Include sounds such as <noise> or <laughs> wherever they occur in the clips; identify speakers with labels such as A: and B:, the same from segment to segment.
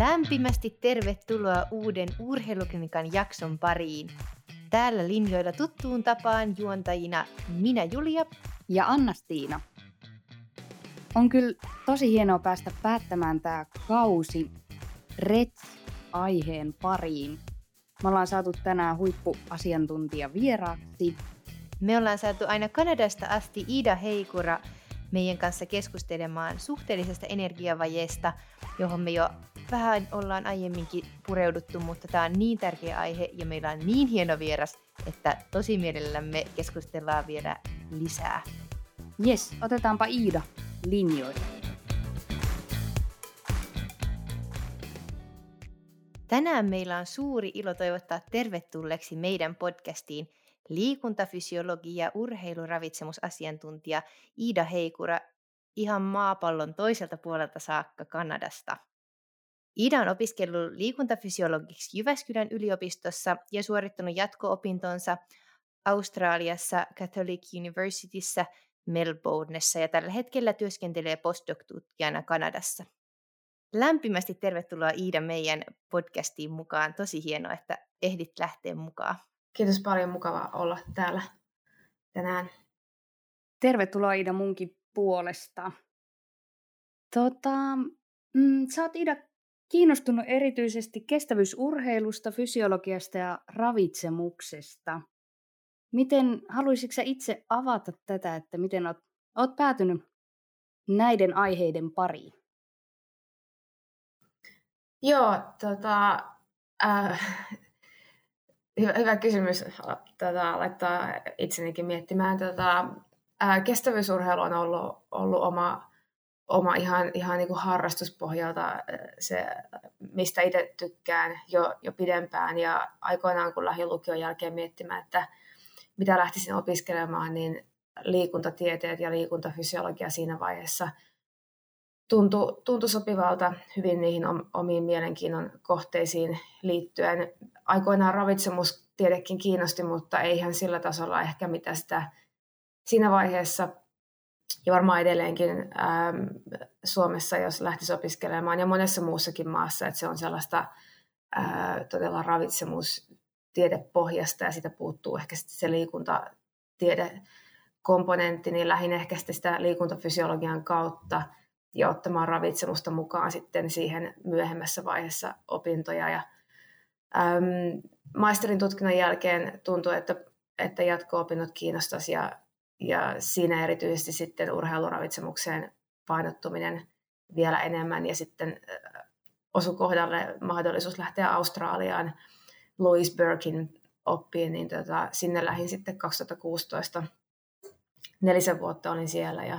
A: Lämpimästi tervetuloa uuden urheiluklinikan jakson pariin. Täällä linjoilla tuttuun tapaan juontajina minä Julia
B: ja Anna-Stiina. On kyllä tosi hienoa päästä päättämään tämä kausi Reds-aiheen pariin. Me ollaan saatu tänään huippuasiantuntija vieraaksi.
A: Me ollaan saatu aina Kanadasta asti Ida Heikura meidän kanssa keskustelemaan suhteellisesta energiavajeesta, johon me jo vähän ollaan aiemminkin pureuduttu, mutta tämä on niin tärkeä aihe ja meillä on niin hieno vieras, että tosi mielellämme keskustellaan vielä lisää.
B: Yes, otetaanpa Iida linjoille.
A: Tänään meillä on suuri ilo toivottaa tervetulleeksi meidän podcastiin liikuntafysiologi ja urheiluravitsemusasiantuntija Iida Heikura ihan maapallon toiselta puolelta saakka Kanadasta. Ida on opiskellut liikuntafysiologiksi Jyväskylän yliopistossa ja suorittanut jatko-opintonsa Australiassa Catholic Universityssä Melbourneessa ja tällä hetkellä työskentelee postdoc-tutkijana Kanadassa. Lämpimästi tervetuloa Iida meidän podcastiin mukaan. Tosi hienoa, että ehdit lähteä mukaan.
C: Kiitos paljon, mukava olla täällä tänään.
B: Tervetuloa Ida munkin puolesta. Tota, mm, sä oot Ida kiinnostunut erityisesti kestävyysurheilusta, fysiologiasta ja ravitsemuksesta. Miten haluaisitko itse avata tätä, että miten oot, oot päätynyt näiden aiheiden pariin?
C: Joo, tota, äh, hyvä kysymys tota, laittaa itsenikin miettimään. Tota, äh, kestävyysurheilu on ollut, ollut oma oma ihan, ihan niin kuin harrastuspohjalta se, mistä itse tykkään jo, jo pidempään. Ja aikoinaan, kun lähdin lukion jälkeen miettimään, että mitä lähtisin opiskelemaan, niin liikuntatieteet ja liikuntafysiologia siinä vaiheessa tuntui, tuntui sopivalta hyvin niihin omiin mielenkiinnon kohteisiin liittyen. Aikoinaan ravitsemustiedekin kiinnosti, mutta ei ihan sillä tasolla ehkä, mitä sitä siinä vaiheessa ja varmaan edelleenkin ähm, Suomessa, jos lähtisi opiskelemaan ja monessa muussakin maassa, että se on sellaista äh, todella ravitsemustiedepohjasta ja sitä puuttuu ehkä se liikuntatiede komponentti, niin lähinnä ehkä sitä liikuntafysiologian kautta ja ottamaan ravitsemusta mukaan sitten siihen myöhemmässä vaiheessa opintoja. Ja, äm, maisterin tutkinnon jälkeen tuntui, että, että jatko-opinnot kiinnostaisi ja ja siinä erityisesti sitten urheiluravitsemukseen painottuminen vielä enemmän ja sitten osu kohdalle mahdollisuus lähteä Australiaan Louis Burkin oppiin, niin tota, sinne lähdin sitten 2016. Nelisen vuotta olin siellä ja,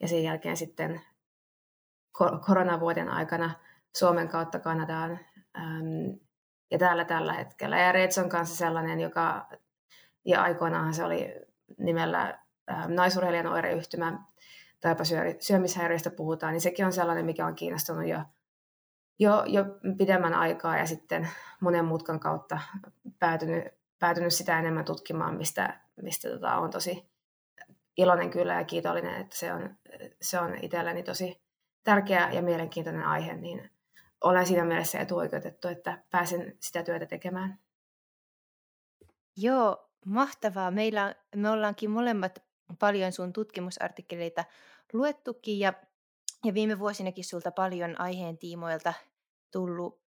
C: ja sen jälkeen sitten koronavuoden aikana Suomen kautta Kanadaan äm, ja täällä tällä hetkellä. Ja Redson kanssa sellainen, joka, ja aikoinaan se oli nimellä naisurheilijan oireyhtymä tai jopa syömishäiriöistä puhutaan, niin sekin on sellainen, mikä on kiinnostunut jo, jo, jo pidemmän aikaa ja sitten monen mutkan kautta päätynyt, päätynyt sitä enemmän tutkimaan, mistä, mistä tota, on tosi iloinen kyllä ja kiitollinen, että se on, se on itselleni tosi tärkeä ja mielenkiintoinen aihe, niin olen siinä mielessä etuoikeutettu, että pääsen sitä työtä tekemään.
A: Joo, mahtavaa. Meillä, me ollaankin molemmat paljon sun tutkimusartikkeleita luettukin ja, ja viime vuosinakin sulta paljon aiheen tiimoilta tullut,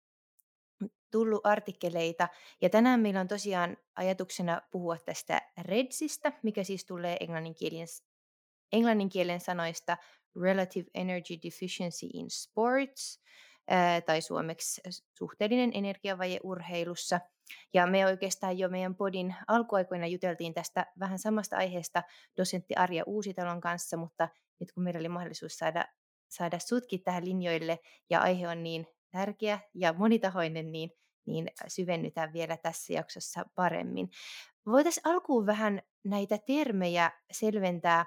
A: tullut artikkeleita. Ja tänään meillä on tosiaan ajatuksena puhua tästä REDSistä, mikä siis tulee englanninkielen, englanninkielen sanoista Relative Energy Deficiency in Sports, tai suomeksi suhteellinen energiavaje urheilussa – ja me oikeastaan jo meidän podin alkuaikoina juteltiin tästä vähän samasta aiheesta dosentti Arja Uusitalon kanssa, mutta nyt kun meillä oli mahdollisuus saada, saada sutkin tähän linjoille ja aihe on niin tärkeä ja monitahoinen, niin, niin syvennytään vielä tässä jaksossa paremmin. Voitaisiin alkuun vähän näitä termejä selventää.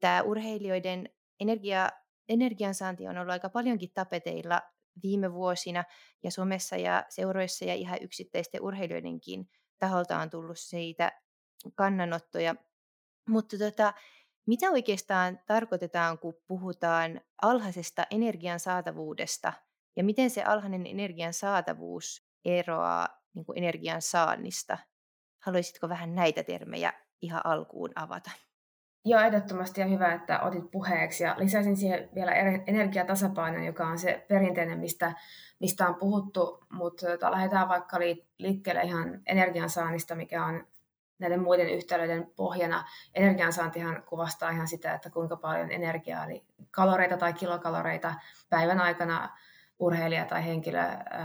A: Tämä urheilijoiden energia, energiansaanti on ollut aika paljonkin tapeteilla viime vuosina ja somessa ja seuroissa ja ihan yksittäisten urheilijoidenkin taholta on tullut siitä kannanottoja. Mutta tota, mitä oikeastaan tarkoitetaan, kun puhutaan alhaisesta energian saatavuudesta ja miten se alhainen energian saatavuus eroaa niin kuin energian saannista. Haluaisitko vähän näitä termejä ihan alkuun avata?
C: Joo, ehdottomasti ja hyvä, että otit puheeksi. Ja lisäisin siihen vielä energiatasapainon, joka on se perinteinen, mistä, mistä on puhuttu, mutta tota, lähdetään vaikka liikkeelle ihan energiansaannista, mikä on näiden muiden yhtälöiden pohjana. Energiansaantihan kuvastaa ihan sitä, että kuinka paljon energiaa, eli kaloreita tai kilokaloreita päivän aikana urheilija tai henkilö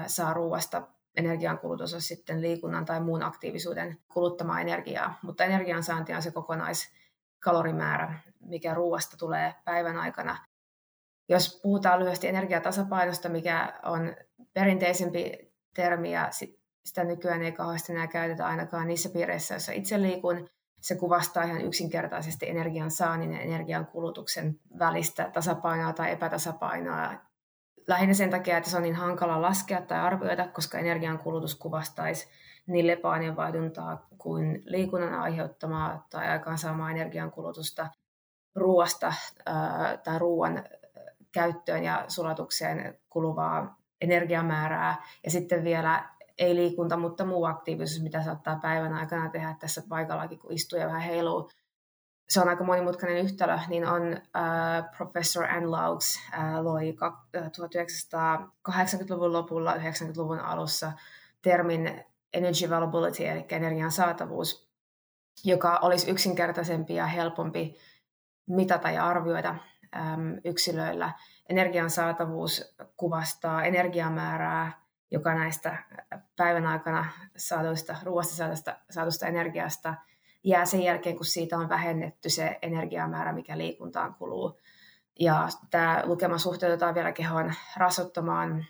C: saa ruoasta energiankulutus on sitten liikunnan tai muun aktiivisuuden kuluttamaa energiaa. Mutta energiansaanti on se kokonaiskalorimäärä, mikä ruoasta tulee päivän aikana. Jos puhutaan lyhyesti energiatasapainosta, mikä on perinteisempi termi ja sitä nykyään ei kauheasti enää käytetä ainakaan niissä piireissä, joissa itse liikun, se kuvastaa ihan yksinkertaisesti energian saannin ja energian kulutuksen välistä tasapainoa tai epätasapainoa lähinnä sen takia, että se on niin hankala laskea tai arvioida, koska energian kulutus kuvastaisi niin lepoaineenvaihduntaa kuin liikunnan aiheuttamaa tai aikaansaamaa energiankulutusta ruoasta tai ruoan käyttöön ja sulatukseen kuluvaa energiamäärää. Ja sitten vielä ei liikunta, mutta muu aktiivisuus, mitä saattaa päivän aikana tehdä tässä paikallakin, kun istuu ja vähän heiluu. Se on aika monimutkainen yhtälö, niin on uh, Professor Anne Laux uh, loi 1980-luvun lopulla, 90-luvun alussa termin energy availability, eli energian saatavuus, joka olisi yksinkertaisempi ja helpompi mitata ja arvioida um, yksilöillä. Energian saatavuus kuvastaa energiamäärää, joka näistä päivän aikana saaduista, ruoasta saadusta, saadusta energiasta – jää sen jälkeen, kun siitä on vähennetty se energiamäärä, mikä liikuntaan kuluu. Ja tämä lukema suhteutetaan vielä kehon rasottomaan,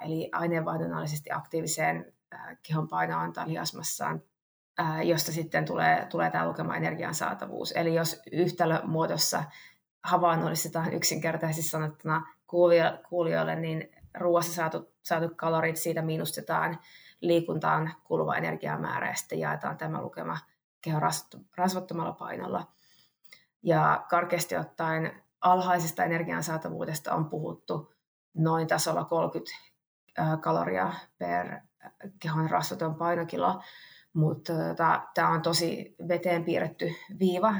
C: eli aineenvaihdunnallisesti aktiiviseen kehon painoaan tai lihasmassaan, josta sitten tulee, tulee tämä lukema energian saatavuus. Eli jos yhtälömuodossa havainnollistetaan yksinkertaisesti sanottuna kuulijoille, niin ruoassa saatu, saatu kalorit siitä miinustetaan liikuntaan kuluva energiamäärä ja sitten jaetaan tämä lukema – kehon rasvattomalla painolla. Ja karkeasti ottaen alhaisesta energian saatavuudesta on puhuttu noin tasolla 30 kaloria per kehon rasvaton painokilo, mutta tota, tämä on tosi veteen piirretty viiva.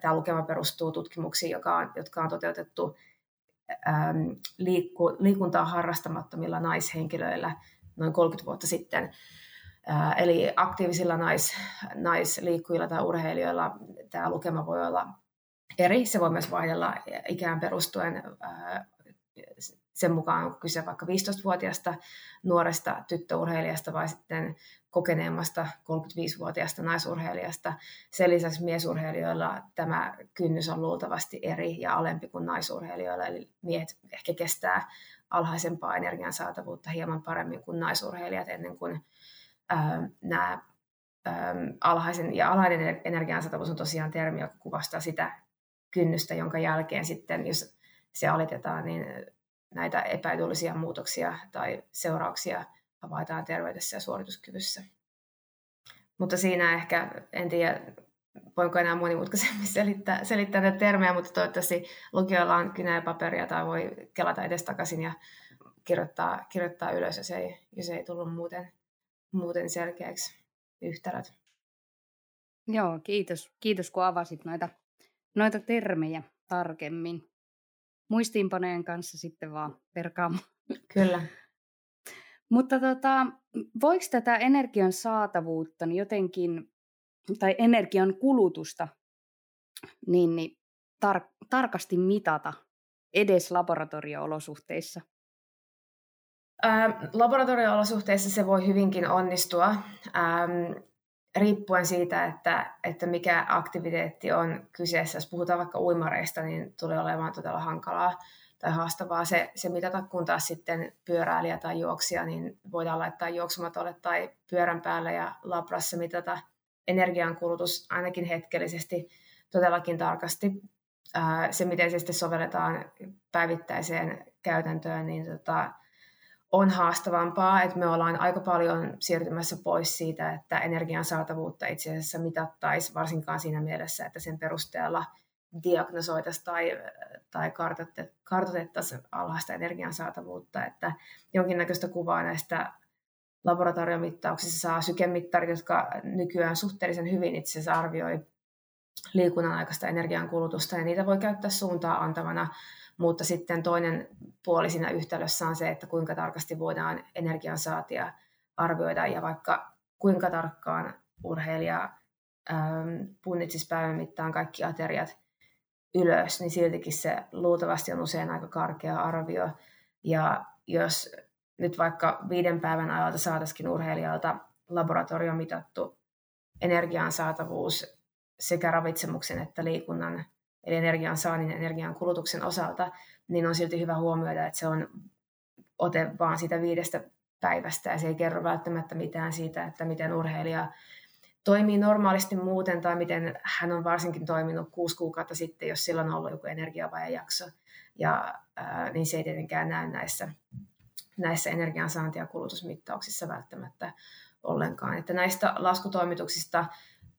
C: Tämä lukema perustuu tutkimuksiin, joka on, jotka on toteutettu liikku, liikuntaa harrastamattomilla naishenkilöillä noin 30 vuotta sitten. Eli aktiivisilla nais, naisliikkujilla tai urheilijoilla tämä lukema voi olla eri. Se voi myös vaihdella ikään perustuen sen mukaan, onko kyse vaikka 15-vuotiaasta nuoresta tyttöurheilijasta vai sitten kokeneemmasta 35-vuotiaasta naisurheilijasta. Sen lisäksi miesurheilijoilla tämä kynnys on luultavasti eri ja alempi kuin naisurheilijoilla, eli miehet ehkä kestää alhaisempaa energian saatavuutta hieman paremmin kuin naisurheilijat ennen kuin nämä alhaisen ja alhainen energiansatavuus on tosiaan termi, joka kuvastaa sitä kynnystä, jonka jälkeen sitten, jos se alitetaan, niin näitä epäedullisia muutoksia tai seurauksia havaitaan terveydessä ja suorituskyvyssä. Mutta siinä ehkä, en tiedä, voinko enää monimutkaisemmin selittää, selittää näitä termejä, mutta toivottavasti lukijoilla on kynä ja paperia tai voi kelata edes takaisin ja kirjoittaa, kirjoittaa ylös, jos ei, jos ei tullut muuten muuten selkeäksi yhtälöt.
B: Joo, kiitos. Kiitos kun avasit noita, noita termejä tarkemmin. Muistiinpanojen kanssa sitten vaan perkaamaan.
C: Kyllä.
B: Mutta tota, voiko tätä energian saatavuutta niin jotenkin, tai energian kulutusta, niin, niin tar- tarkasti mitata edes laboratorio-olosuhteissa?
C: Ähm, laboratorio-olosuhteissa se voi hyvinkin onnistua, ähm, riippuen siitä, että, että mikä aktiviteetti on kyseessä. Jos puhutaan vaikka uimareista, niin tulee olemaan todella hankalaa tai haastavaa se, se mitata, kun taas sitten pyöräilijä tai juoksija, niin voidaan laittaa juoksumatolle tai pyörän päälle ja labrassa mitata energiankulutus ainakin hetkellisesti todellakin tarkasti. Se, miten se sitten sovelletaan päivittäiseen käytäntöön, niin tota, on haastavampaa, että me ollaan aika paljon siirtymässä pois siitä, että energian saatavuutta itse asiassa mitattaisi varsinkaan siinä mielessä, että sen perusteella diagnosoitaisiin tai, tai kartoitettaisiin alhaista energian saatavuutta, että jonkinnäköistä kuvaa näistä laboratoriomittauksissa saa sykemittarit, jotka nykyään suhteellisen hyvin itse asiassa arvioi liikunnan aikaista energiankulutusta, ja niitä voi käyttää suuntaa antavana, mutta sitten toinen puoli siinä yhtälössä on se, että kuinka tarkasti voidaan energiansaatia arvioida, ja vaikka kuinka tarkkaan urheilija ähm, punnitsisi päivän mittaan kaikki ateriat ylös, niin siltikin se luultavasti on usein aika karkea arvio. Ja jos nyt vaikka viiden päivän ajalta saataisiin urheilijalta laboratoriomitattu energian saatavuus sekä ravitsemuksen että liikunnan, eli energian saannin ja energian kulutuksen osalta, niin on silti hyvä huomioida, että se on ote vaan siitä viidestä päivästä ja se ei kerro välttämättä mitään siitä, että miten urheilija toimii normaalisti muuten tai miten hän on varsinkin toiminut kuusi kuukautta sitten, jos silloin on ollut joku energiavajajakso. Ja ää, niin se ei tietenkään näy näissä, näissä energiansaanti- ja kulutusmittauksissa välttämättä ollenkaan. Että näistä laskutoimituksista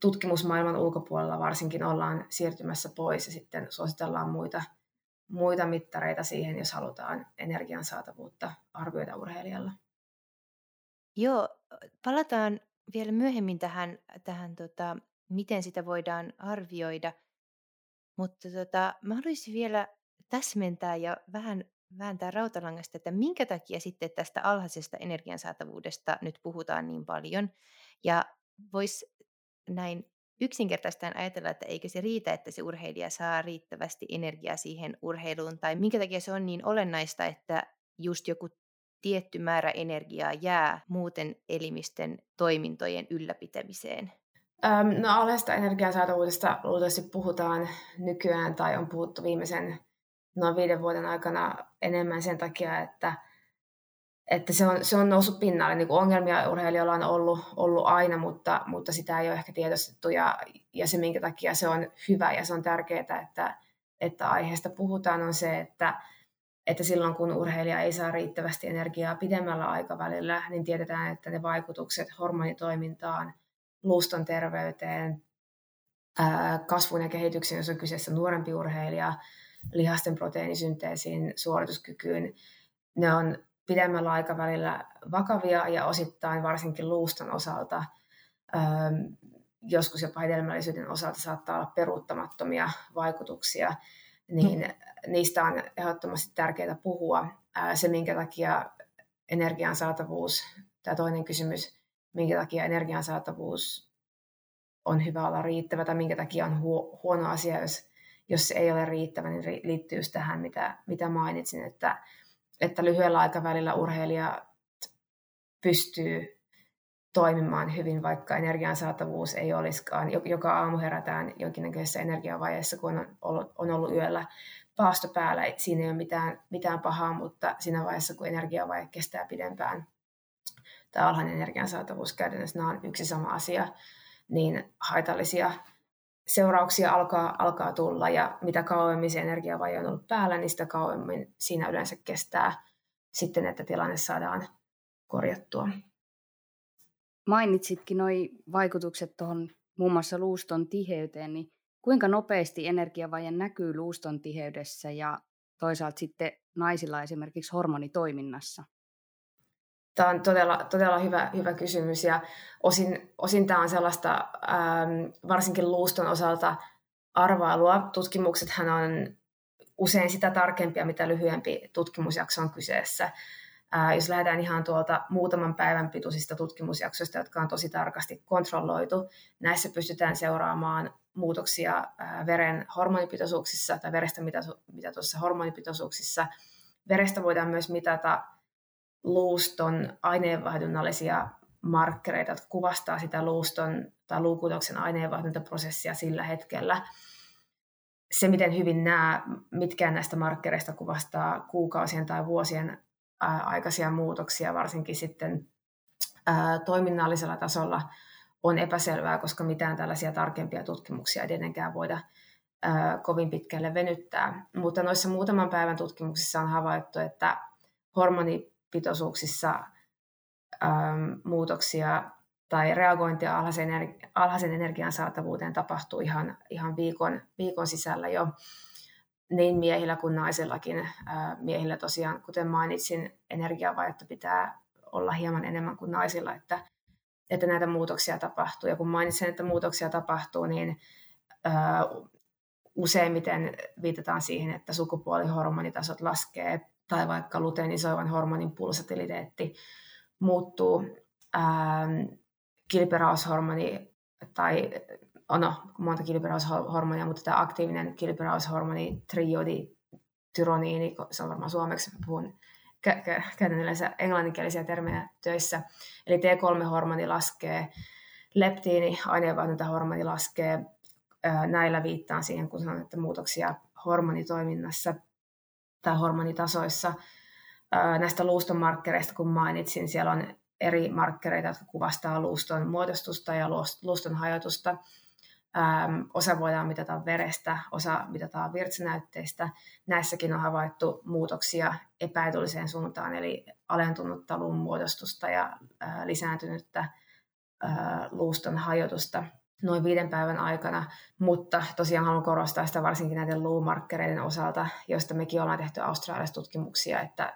C: tutkimusmaailman ulkopuolella varsinkin ollaan siirtymässä pois ja sitten suositellaan muita, muita mittareita siihen, jos halutaan energian saatavuutta arvioida urheilijalla.
A: Joo, palataan vielä myöhemmin tähän, tähän tota, miten sitä voidaan arvioida. Mutta tota, mä haluaisin vielä täsmentää ja vähän vääntää rautalangasta, että minkä takia sitten tästä alhaisesta energiansaatavuudesta nyt puhutaan niin paljon. Ja voisi näin yksinkertaistaan ajatella, että eikö se riitä, että se urheilija saa riittävästi energiaa siihen urheiluun, tai minkä takia se on niin olennaista, että just joku tietty määrä energiaa jää muuten elimisten toimintojen ylläpitämiseen?
C: no alhaista energiansaatavuudesta luultavasti puhutaan nykyään tai on puhuttu viimeisen noin viiden vuoden aikana enemmän sen takia, että, että se, on, se on noussut pinnalle. Niin kuin ongelmia urheilijoilla on ollut, ollut aina, mutta, mutta sitä ei ole ehkä tiedostettu ja, ja se minkä takia se on hyvä ja se on tärkeää, että, että aiheesta puhutaan on se, että että silloin kun urheilija ei saa riittävästi energiaa pidemmällä aikavälillä, niin tiedetään, että ne vaikutukset hormonitoimintaan, luuston terveyteen, kasvun ja kehityksen, jos on kyseessä nuorempi urheilija, lihasten proteiinisynteesiin, suorituskykyyn, ne on pidemmällä aikavälillä vakavia ja osittain varsinkin luuston osalta, joskus jopa hedelmällisyyden osalta saattaa olla peruuttamattomia vaikutuksia niin mm. niistä on ehdottomasti tärkeää puhua. Se, minkä takia energian saatavuus, tämä toinen kysymys, minkä takia energian saatavuus on hyvä olla riittävä tai minkä takia on huono asia, jos, jos se ei ole riittävä, niin liittyy tähän, mitä, mitä mainitsin, että, että lyhyellä aikavälillä urheilija pystyy toimimaan hyvin, vaikka energian saatavuus ei olisikaan. Joka aamu herätään jonkinnäköisessä energiavajeessa, kun on ollut, on ollut yöllä paasto päällä. Siinä ei ole mitään, mitään pahaa, mutta siinä vaiheessa, kun energiavaje kestää pidempään, tai alhainen energian saatavuus käytännössä nämä on yksi sama asia, niin haitallisia seurauksia alkaa, alkaa tulla, ja mitä kauemmin se energiavaje on ollut päällä, niin sitä kauemmin siinä yleensä kestää sitten, että tilanne saadaan korjattua
B: mainitsitkin nuo vaikutukset tuohon muun muassa luuston tiheyteen, niin kuinka nopeasti energiavaje näkyy luuston tiheydessä ja toisaalta sitten naisilla esimerkiksi hormonitoiminnassa?
C: Tämä on todella, todella hyvä, hyvä kysymys ja osin, osin tämä on sellaista ähm, varsinkin luuston osalta arvailua. Tutkimuksethan on usein sitä tarkempia, mitä lyhyempi tutkimusjakso on kyseessä. Ää, jos lähdetään ihan tuolta muutaman päivän pituisista tutkimusjaksoista, jotka on tosi tarkasti kontrolloitu, näissä pystytään seuraamaan muutoksia ää, veren hormonipitoisuuksissa tai verestä mitatuissa hormonipitoisuuksissa. Verestä voidaan myös mitata luuston aineenvaihdunnallisia markkereita, jotka kuvastaa sitä luuston tai luukutoksen aineenvaihduntaprosessia sillä hetkellä. Se, miten hyvin nämä, mitkään näistä markkereista kuvastaa kuukausien tai vuosien aikaisia muutoksia, varsinkin sitten toiminnallisella tasolla on epäselvää, koska mitään tällaisia tarkempia tutkimuksia ei edenkään voida kovin pitkälle venyttää. Mutta noissa muutaman päivän tutkimuksissa on havaittu, että hormonipitoisuuksissa muutoksia tai reagointia alhaisen, energi- alhaisen energian saatavuuteen tapahtuu ihan, ihan viikon, viikon sisällä jo niin miehillä kuin naisillakin. Miehillä tosiaan, kuten mainitsin, energiavajetta pitää olla hieman enemmän kuin naisilla, että, että näitä muutoksia tapahtuu. Ja kun mainitsin, että muutoksia tapahtuu, niin useimmiten viitataan siihen, että sukupuolihormonitasot laskee tai vaikka luteinisoivan hormonin pulsatiliteetti muuttuu. Kilpiraushormoni tai oh no, monta kilpiraushormonia, mutta tämä aktiivinen kilpiraushormoni, triodi, tyroniini, se on varmaan suomeksi, puhun käytän yleensä englanninkielisiä termejä töissä. Eli T3-hormoni laskee, leptiini, aineenvaihdunta-hormoni laskee. Näillä viittaan siihen, kun sanon, että muutoksia hormonitoiminnassa tai hormonitasoissa. Näistä luuston markkereista, kun mainitsin, siellä on eri markkereita, jotka kuvastaa luuston muodostusta ja luuston hajotusta. osa voidaan mitata verestä, osa mitataan virtsanäytteistä. Näissäkin on havaittu muutoksia epäedulliseen suuntaan, eli alentunutta luun muodostusta ja lisääntynyttä luuston hajotusta noin viiden päivän aikana, mutta tosiaan haluan korostaa sitä varsinkin näiden luumarkkereiden osalta, joista mekin ollaan tehty Australiassa tutkimuksia, että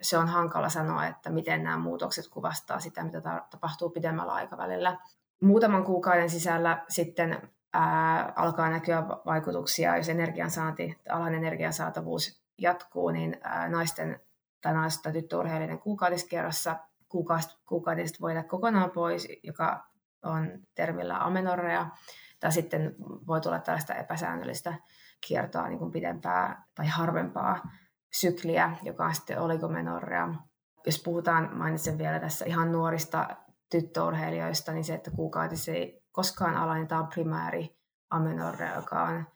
C: se on hankala sanoa, että miten nämä muutokset kuvastaa sitä, mitä tapahtuu pidemmällä aikavälillä. Muutaman kuukauden sisällä sitten ää, alkaa näkyä vaikutuksia, jos energiansaanti, alan energiansaatavuus jatkuu, niin ää, naisten tai naisten tyttöurheilijoiden kuukautiskierrossa kuukautiset voida kokonaan pois, joka on termillä amenorrea, tai sitten voi tulla tällaista epäsäännöllistä kiertoa niin kuin pidempää tai harvempaa sykliä, joka on sitten oligomenorrea. Jos puhutaan, mainitsen vielä tässä ihan nuorista tyttöurheilijoista, niin se, että kuukautisi ei koskaan ala, niin tämä on primääri amenorrea, joka on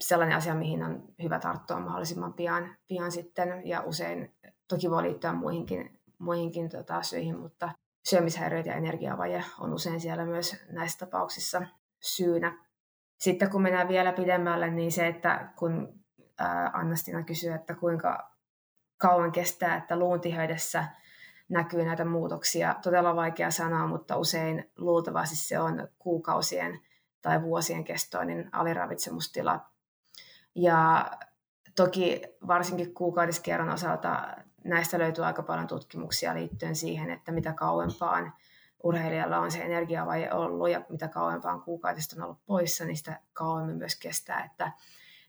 C: sellainen asia, mihin on hyvä tarttua mahdollisimman pian, pian sitten, ja usein toki voi liittyä muihinkin, muihinkin tota, syihin, mutta syömishäiriöt ja energiavaje on usein siellä myös näissä tapauksissa syynä. Sitten kun mennään vielä pidemmälle, niin se, että kun Annastina kysyi, että kuinka kauan kestää, että luun tiheydessä näkyy näitä muutoksia. Todella vaikea sanoa, mutta usein luultavasti se on kuukausien tai vuosien kestoinen aliravitsemustila. Ja toki varsinkin kuukautiskierron osalta näistä löytyy aika paljon tutkimuksia liittyen siihen, että mitä kauempaan urheilijalla on se energiavaje ollut ja mitä kauempaan kuukautista on ollut poissa, niin sitä kauemmin myös kestää, että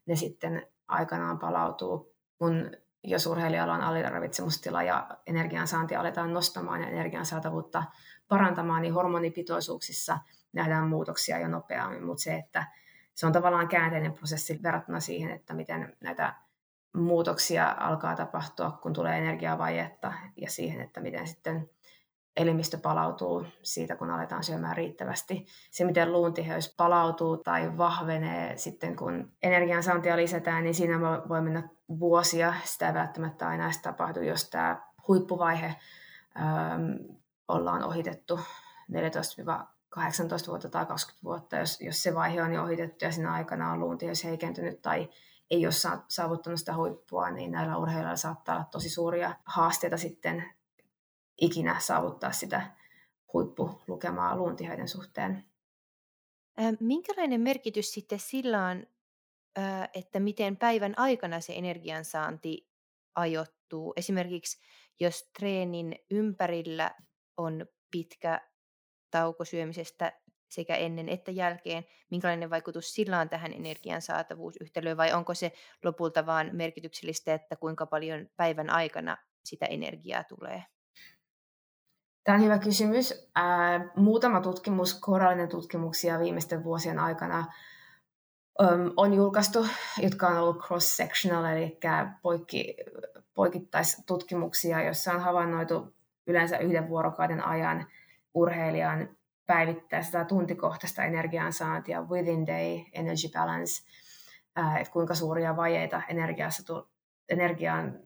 C: ne sitten aikanaan palautuu, kun jos urheilijalla on aliravitsemustila ja energiansaanti aletaan nostamaan ja energian saatavuutta parantamaan, niin hormonipitoisuuksissa nähdään muutoksia jo nopeammin, mutta se, että se on tavallaan käänteinen prosessi verrattuna siihen, että miten näitä muutoksia alkaa tapahtua, kun tulee energiavajetta ja siihen, että miten sitten elimistö palautuu siitä, kun aletaan syömään riittävästi. Se, miten luuntiheys palautuu tai vahvenee sitten, kun energiansaantia lisätään, niin siinä voi mennä vuosia. Sitä ei välttämättä aina edes tapahdu, jos tämä huippuvaihe ähm, ollaan ohitettu 14-18 vuotta tai 20 vuotta, jos, jos se vaihe on jo ohitettu ja siinä aikana on luuntiheys heikentynyt tai ei ole saavuttanut sitä huippua, niin näillä urheilijoilla saattaa olla tosi suuria haasteita sitten ikinä saavuttaa sitä huippulukemaa luuntiheyden suhteen.
A: Minkälainen merkitys sitten sillä on, että miten päivän aikana se energiansaanti ajoittuu? Esimerkiksi jos treenin ympärillä on pitkä tauko syömisestä sekä ennen että jälkeen, minkälainen vaikutus sillä on tähän energian saatavuusyhtälöön vai onko se lopulta vain merkityksellistä, että kuinka paljon päivän aikana sitä energiaa tulee?
C: Tämä on hyvä kysymys. Ää, muutama tutkimus, korallinen tutkimuksia viimeisten vuosien aikana äm, on julkaistu, jotka on ollut cross-sectional, eli poikki, poikittaistutkimuksia, joissa on havainnoitu yleensä yhden vuorokauden ajan urheilijan päivittäistä tai tuntikohtaista energiansaantia, within day energy balance, että kuinka suuria vajeita energiassa energian,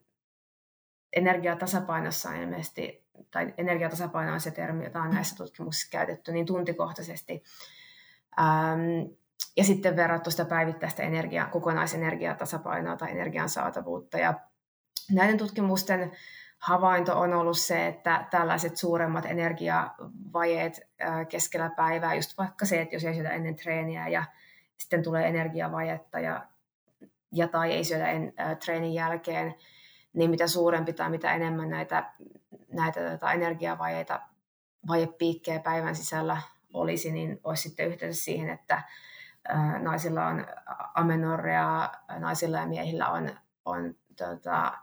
C: energiatasapainossa on ilmeisesti, tai energiatasapaino on se termi, jota on näissä tutkimuksissa käytetty, niin tuntikohtaisesti. Ja sitten verrattu sitä päivittäistä energia, kokonaisenergiatasapainoa tai energian saatavuutta. Ja näiden tutkimusten havainto on ollut se, että tällaiset suuremmat energiavajeet keskellä päivää, just vaikka se, että jos ei syödä ennen treeniä ja sitten tulee energiavajetta ja, ja tai ei syödä en, ä, treenin jälkeen, niin mitä suurempi tai mitä enemmän näitä, näitä tota, energiavajeita, vajepiikkejä päivän sisällä olisi, niin olisi sitten yhteydessä siihen, että ä, naisilla on amenorrea, naisilla ja miehillä on, on tota,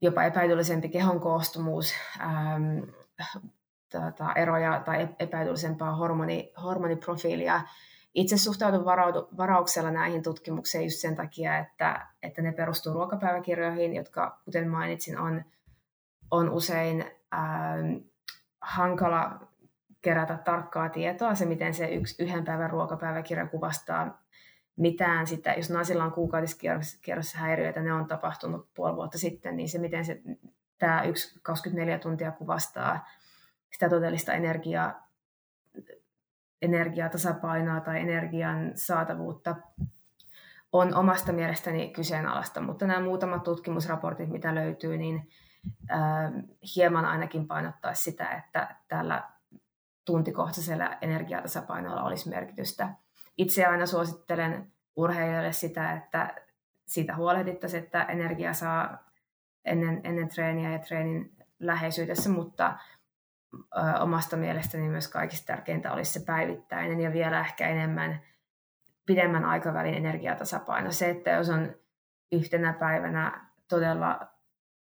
C: jopa epäedullisempi kehon koostumus, ähm, tota, eroja tai epäedullisempaa hormoni, hormoniprofiilia. Itse suhtaudun varaudu, varauksella näihin tutkimuksiin just sen takia, että, että ne perustuu ruokapäiväkirjoihin, jotka, kuten mainitsin, on, on usein ähm, hankala kerätä tarkkaa tietoa. Se, miten se yksi, yhden päivän ruokapäiväkirja kuvastaa mitään sitä, jos naisilla on kuukautiskierrossa häiriöitä, ne on tapahtunut puoli vuotta sitten, niin se miten se, tämä yksi 24 tuntia kuvastaa sitä todellista energiaa, energiaa tasapainoa tai energian saatavuutta on omasta mielestäni kyseenalaista, mutta nämä muutamat tutkimusraportit, mitä löytyy, niin äh, hieman ainakin painottaa sitä, että tällä tuntikohtaisella energiatasapainolla olisi merkitystä itse aina suosittelen urheilijoille sitä, että siitä huolehdittaisiin, että energia saa ennen, ennen treeniä ja treenin läheisyydessä, mutta ö, omasta mielestäni myös kaikista tärkeintä olisi se päivittäinen ja vielä ehkä enemmän pidemmän aikavälin energiatasapaino. Se, että jos on yhtenä päivänä todella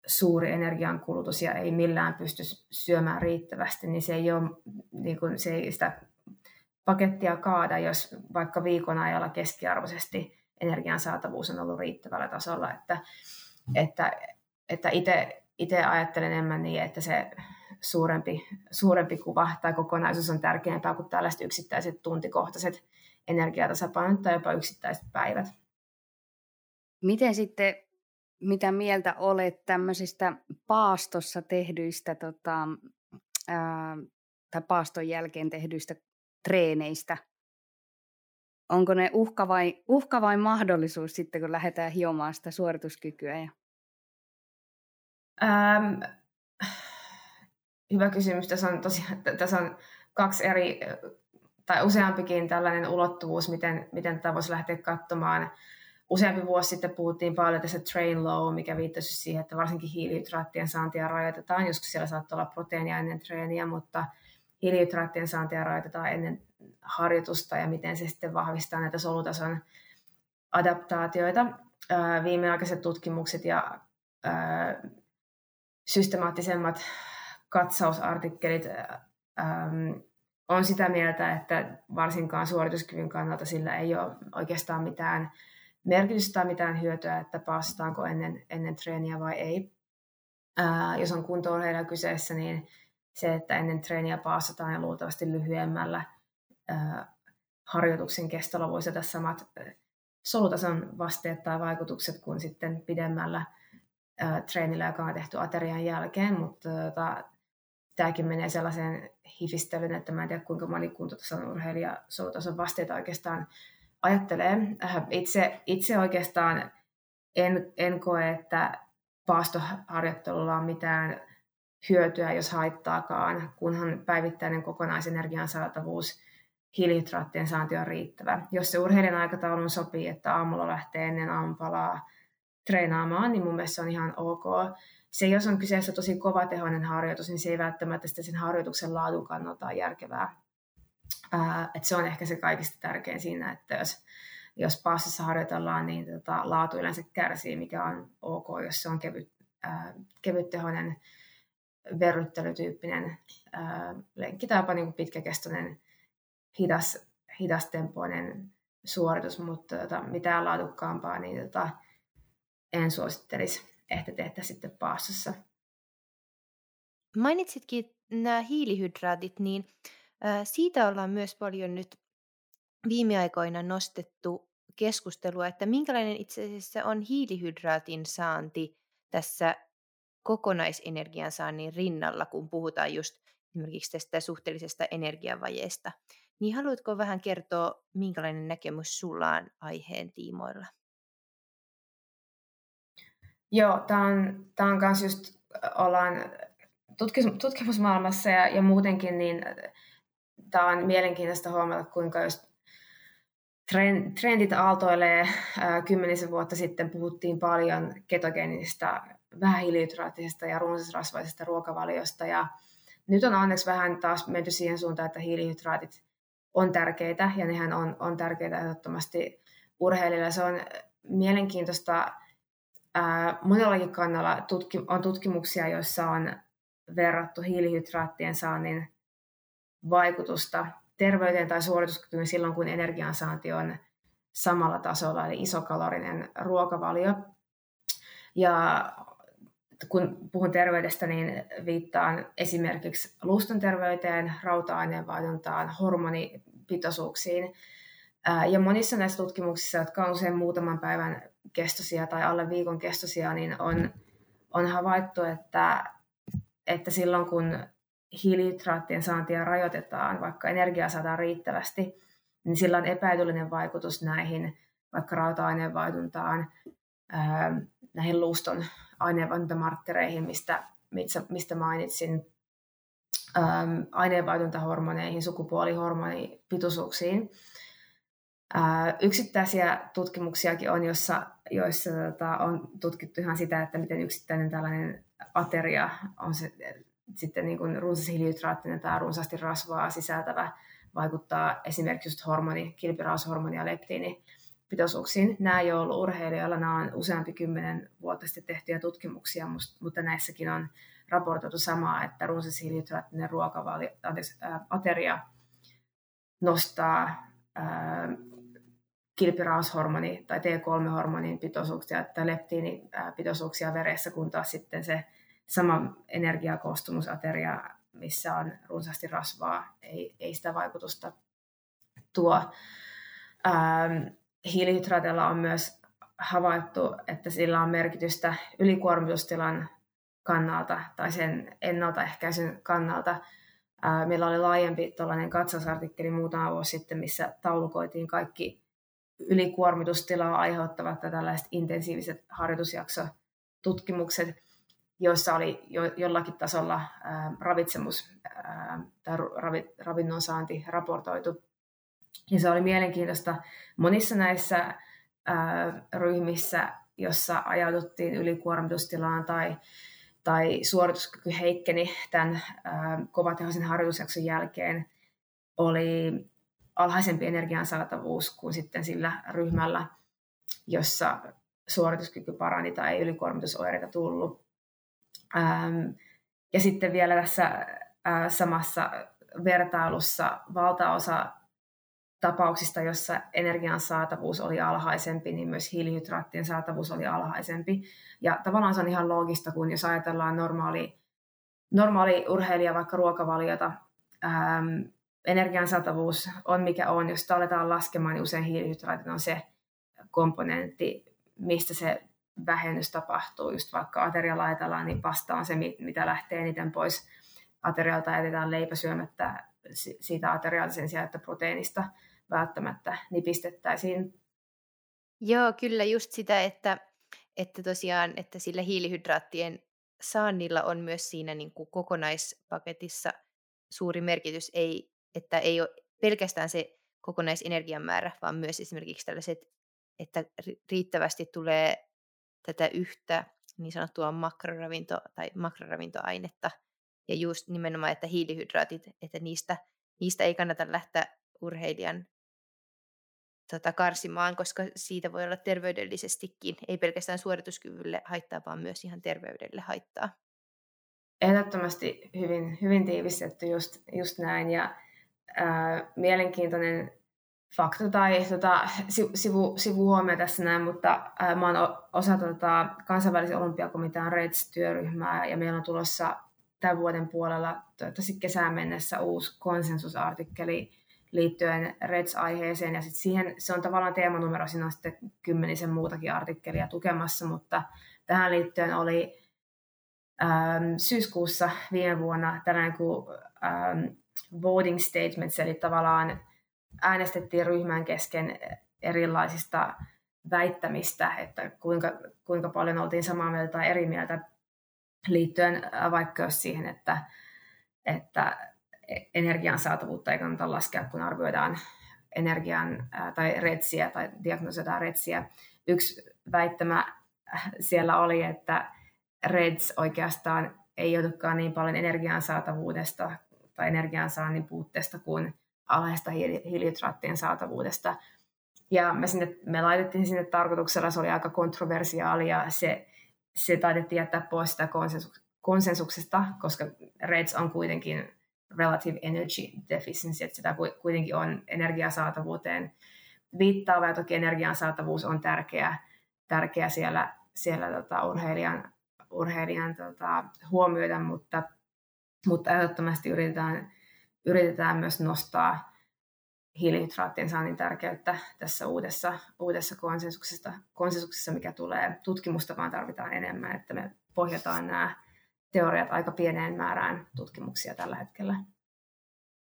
C: suuri energiankulutus ja ei millään pysty syömään riittävästi, niin se ei, ole, niin kuin, se ei sitä pakettia kaada, jos vaikka viikon ajalla keskiarvoisesti energian saatavuus on ollut riittävällä tasolla. Että, että, että itse, ajattelen enemmän niin, että se suurempi, suurempi kuva tai kokonaisuus on tärkeämpää kuin tällaiset yksittäiset tuntikohtaiset energiatasapainot tai jopa yksittäiset päivät.
B: Miten sitten, mitä mieltä olet tämmöisistä paastossa tehdyistä tota, ää, tai paaston jälkeen tehdyistä treeneistä. Onko ne uhka vai, uhka vai mahdollisuus sitten, kun lähdetään hiomaan sitä suorituskykyä? Ja...
C: Ähm, hyvä kysymys. Tässä on, tosiaan, tässä on kaksi eri, tai useampikin tällainen ulottuvuus, miten, miten tätä voisi lähteä katsomaan. Useampi vuosi sitten puhuttiin paljon tästä train low, mikä viittasi siihen, että varsinkin hiilihydraattien saantia rajoitetaan. Joskus siellä saattaa olla proteiinia ennen treeniä, mutta hiilihydraattien saantia rajoitetaan ennen harjoitusta ja miten se sitten vahvistaa näitä solutason adaptaatioita. Viimeaikaiset tutkimukset ja systemaattisemmat katsausartikkelit on sitä mieltä, että varsinkaan suorituskyvyn kannalta sillä ei ole oikeastaan mitään merkitystä tai mitään hyötyä, että paasataanko ennen, ennen treeniä vai ei. Ää, jos on kunto kyseessä, niin se, että ennen treeniä paasataan ja luultavasti lyhyemmällä harjoituksen kestolla voisi olla samat solutason vasteet tai vaikutukset kuin sitten pidemmällä treenillä, joka on tehty aterian jälkeen, mutta tota, tämäkin menee sellaiseen hifistelyyn, että mä en tiedä kuinka moni kuntotason urheilija solutason vasteita oikeastaan ajattelee. Äh, itse, itse oikeastaan en, en koe, että paastoharjoittelulla on mitään hyötyä, jos haittaakaan, kunhan päivittäinen kokonaisenergian saatavuus hiilihydraattien saanti on riittävä. Jos se urheilijan aikataulun sopii, että aamulla lähtee ennen aamupalaa treenaamaan, niin mun mielestä se on ihan ok. Se, jos on kyseessä tosi kovatehoinen harjoitus, niin se ei välttämättä sitä sen harjoituksen laadun kannalta ole järkevää. Ää, et se on ehkä se kaikista tärkein siinä, että jos, jos passissa harjoitellaan, niin tota, laatu yleensä kärsii, mikä on ok, jos se on kevyt, ää, kevyttehoinen verryttelytyyppinen lenkki tai jopa niin pitkäkestoinen hidas, hidastempoinen suoritus, mutta tota, mitään laadukkaampaa niin tota, en suosittelisi, että tehdä sitten paassossa.
A: Mainitsitkin nämä hiilihydraatit, niin siitä ollaan myös paljon nyt viime aikoina nostettu keskustelua, että minkälainen itse asiassa on hiilihydraatin saanti tässä kokonaisenergian saannin rinnalla, kun puhutaan just esimerkiksi tästä suhteellisesta energiavajeesta. Niin haluatko vähän kertoa, minkälainen näkemys sulla on aiheen tiimoilla?
C: Joo, tämä on, tää on myös just ollaan tutkimusmaailmassa ja, ja muutenkin, niin tämä on mielenkiintoista huomata, kuinka just trendit aaltoilee. Kymmenisen vuotta sitten puhuttiin paljon ketogeenistä, vähähiilihydraattisesta ja runsasrasvaisesta ruokavaliosta. Ja nyt on onneksi vähän taas menty siihen suuntaan, että hiilihydraatit on tärkeitä ja nehän on, on tärkeitä ehdottomasti urheilijoille. Se on mielenkiintoista. Ää, monellakin kannalla tutki, on tutkimuksia, joissa on verrattu hiilihydraattien saannin vaikutusta terveyteen tai suorituskykyyn silloin, kun energiansaanti on samalla tasolla, eli isokalorinen ruokavalio. Ja kun puhun terveydestä, niin viittaan esimerkiksi luston terveyteen, rauta-aineenvaihduntaan, hormonipitoisuuksiin. Ja monissa näissä tutkimuksissa, jotka on usein muutaman päivän kestoisia tai alle viikon kestoisia, niin on, on havaittu, että, että silloin kun hiilihydraattien saantia rajoitetaan, vaikka energiaa saadaan riittävästi, niin sillä on epäilyllinen vaikutus näihin vaikka rauta-aineenvaihduntaan, näihin luuston aineenvaihduntamarkkereihin, mistä, mistä mainitsin, aineenvaihduntahormoneihin, sukupuolihormonipitoisuuksiin. Yksittäisiä tutkimuksiakin on, jossa, joissa tota, on tutkittu ihan sitä, että miten yksittäinen tällainen ateria on se, sitten niin kuin runsas hiilihydraattinen tai runsaasti rasvaa sisältävä vaikuttaa esimerkiksi just hormoni, kilpiraushormoni ja leptiini pitoisuuksiin. Nämä ei ole ollut urheilijoilla, nämä on useampi kymmenen vuotta sitten tehtyjä tutkimuksia, mutta näissäkin on raportoitu samaa, että runsas hiilihydraattinen ruokavalio, anteeksi, ää, ateria nostaa ää, kilpiraushormoni tai T3-hormonin pitoisuuksia tai leptiinipitoisuuksia veressä, kun taas sitten se sama energiakostumusateria, missä on runsaasti rasvaa, ei, ei sitä vaikutusta tuo. Ähm, hiilihydraatilla on myös havaittu, että sillä on merkitystä ylikuormitustilan kannalta tai sen ennaltaehkäisyn kannalta. Meillä oli laajempi tuollainen katsausartikkeli muutama vuosi sitten, missä taulukoitiin kaikki ylikuormitustilaa aiheuttavat tällaiset intensiiviset harjoitusjaksotutkimukset joissa oli jo, jollakin tasolla ää, ravitsemus ää, tai ravi, ravinnon saanti raportoitu. Ja se oli mielenkiintoista monissa näissä ää, ryhmissä, jossa ajauduttiin ylikuormitustilaan tai, tai suorituskyky heikkeni tämän ää, kovatehoisen harjoitusjakson jälkeen, oli alhaisempi energian saatavuus kuin sitten sillä ryhmällä, jossa suorituskyky parani tai ei ylikuormitusoireita tullut. Ähm, ja sitten vielä tässä äh, samassa vertailussa valtaosa tapauksista, jossa energian saatavuus oli alhaisempi, niin myös hiilihydraattien saatavuus oli alhaisempi. Ja tavallaan se on ihan loogista, kun jos ajatellaan normaali, normaali urheilija vaikka ruokavaliota, ähm, energian saatavuus on mikä on. Jos sitä aletaan laskemaan, niin usein hiilihydraatit on se komponentti, mistä se vähennys tapahtuu, just vaikka ateria laitellaan, niin pasta on se, mitä lähtee eniten pois aterialta, jätetään leipä syömättä siitä aterialta sen sijaan, että proteiinista välttämättä nipistettäisiin.
A: Joo, kyllä just sitä, että, että tosiaan, että sillä hiilihydraattien saannilla on myös siinä niin kuin kokonaispaketissa suuri merkitys, ei, että ei ole pelkästään se kokonaisenergian määrä, vaan myös esimerkiksi tällaiset, että riittävästi tulee tätä yhtä niin sanottua makroravinto- tai makroravintoainetta. Ja just nimenomaan, että hiilihydraatit, että niistä, niistä ei kannata lähteä urheilijan tota, karsimaan, koska siitä voi olla terveydellisestikin, ei pelkästään suorituskyvylle haittaa, vaan myös ihan terveydelle haittaa.
C: Ehdottomasti hyvin, hyvin tiivistetty just, just näin. Ja ää, mielenkiintoinen fakta tai tota, sivu, sivuhuomio tässä näin, mutta ää, mä oon osa tota, kansainvälisen olympiakomitean REDS-työryhmää ja meillä on tulossa tämän vuoden puolella toivottavasti kesään mennessä uusi konsensusartikkeli liittyen REDS-aiheeseen. Ja sit siihen se on tavallaan teemanumero, siinä on sitten kymmenisen muutakin artikkelia tukemassa, mutta tähän liittyen oli ähm, syyskuussa viime vuonna tällainen kuin ähm, voting statements, eli tavallaan äänestettiin ryhmän kesken erilaisista väittämistä, että kuinka, kuinka paljon oltiin samaa mieltä tai eri mieltä liittyen vaikka siihen, että, että energian saatavuutta ei kannata laskea, kun arvioidaan energian tai retsiä tai diagnosoidaan retsiä. Yksi väittämä siellä oli, että REDS oikeastaan ei joudukaan niin paljon energian saatavuudesta tai energiansaannin puutteesta kuin alhaista hiilihydraattien saatavuudesta. Ja me, sinne, me laitettiin sinne tarkoituksella, se oli aika kontroversiaali ja se, se taidettiin jättää pois sitä konsensuksesta, koska REDS on kuitenkin relative energy deficiency, että sitä kuitenkin on energiasaatavuuteen viittaava ja toki energian saatavuus on tärkeä, tärkeä siellä, siellä tota, urheilijan, urheilijan tota, huomioida, mutta, mutta ehdottomasti yritetään, yritetään myös nostaa hiilihydraattien saannin tärkeyttä tässä uudessa, uudessa konsensuksessa, konsensuksessa, mikä tulee. Tutkimusta vaan tarvitaan enemmän, että me pohjataan nämä teoriat aika pieneen määrään tutkimuksia tällä hetkellä.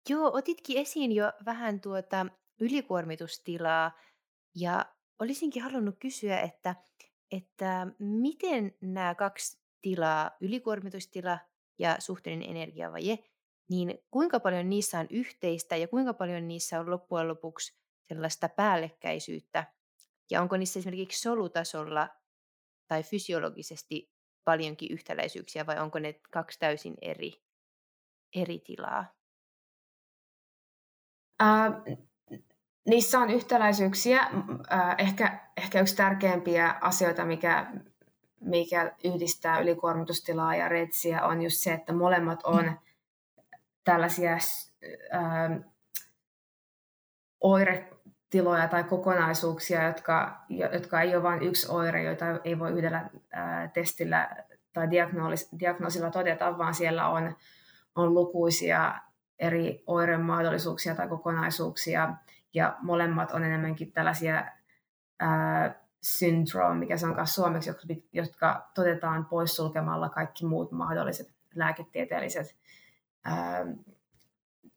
A: Joo, otitkin esiin jo vähän tuota ylikuormitustilaa ja olisinkin halunnut kysyä, että, että miten nämä kaksi tilaa, ylikuormitustila ja suhteellinen energiavaje, niin kuinka paljon niissä on yhteistä ja kuinka paljon niissä on loppujen lopuksi sellaista päällekkäisyyttä ja onko niissä esimerkiksi solutasolla tai fysiologisesti paljonkin yhtäläisyyksiä vai onko ne kaksi täysin eri, eri tilaa?
C: Äh, niissä on yhtäläisyyksiä. Äh, ehkä, ehkä yksi tärkeimpiä asioita, mikä, mikä yhdistää ylikuormitustilaa ja retsiä, on just se, että molemmat on tällaisia äh, oiretiloja tai kokonaisuuksia, jotka, jotka ei ole vain yksi oire, joita ei voi yhdellä ää, testillä tai diagnoosilla todeta, vaan siellä on, on lukuisia eri oiremahdollisuuksia tai kokonaisuuksia, ja molemmat on enemmänkin tällaisia ää, syndrome, mikä se on suomeksi, jotka, jotka todetaan poissulkemalla kaikki muut mahdolliset lääketieteelliset ää,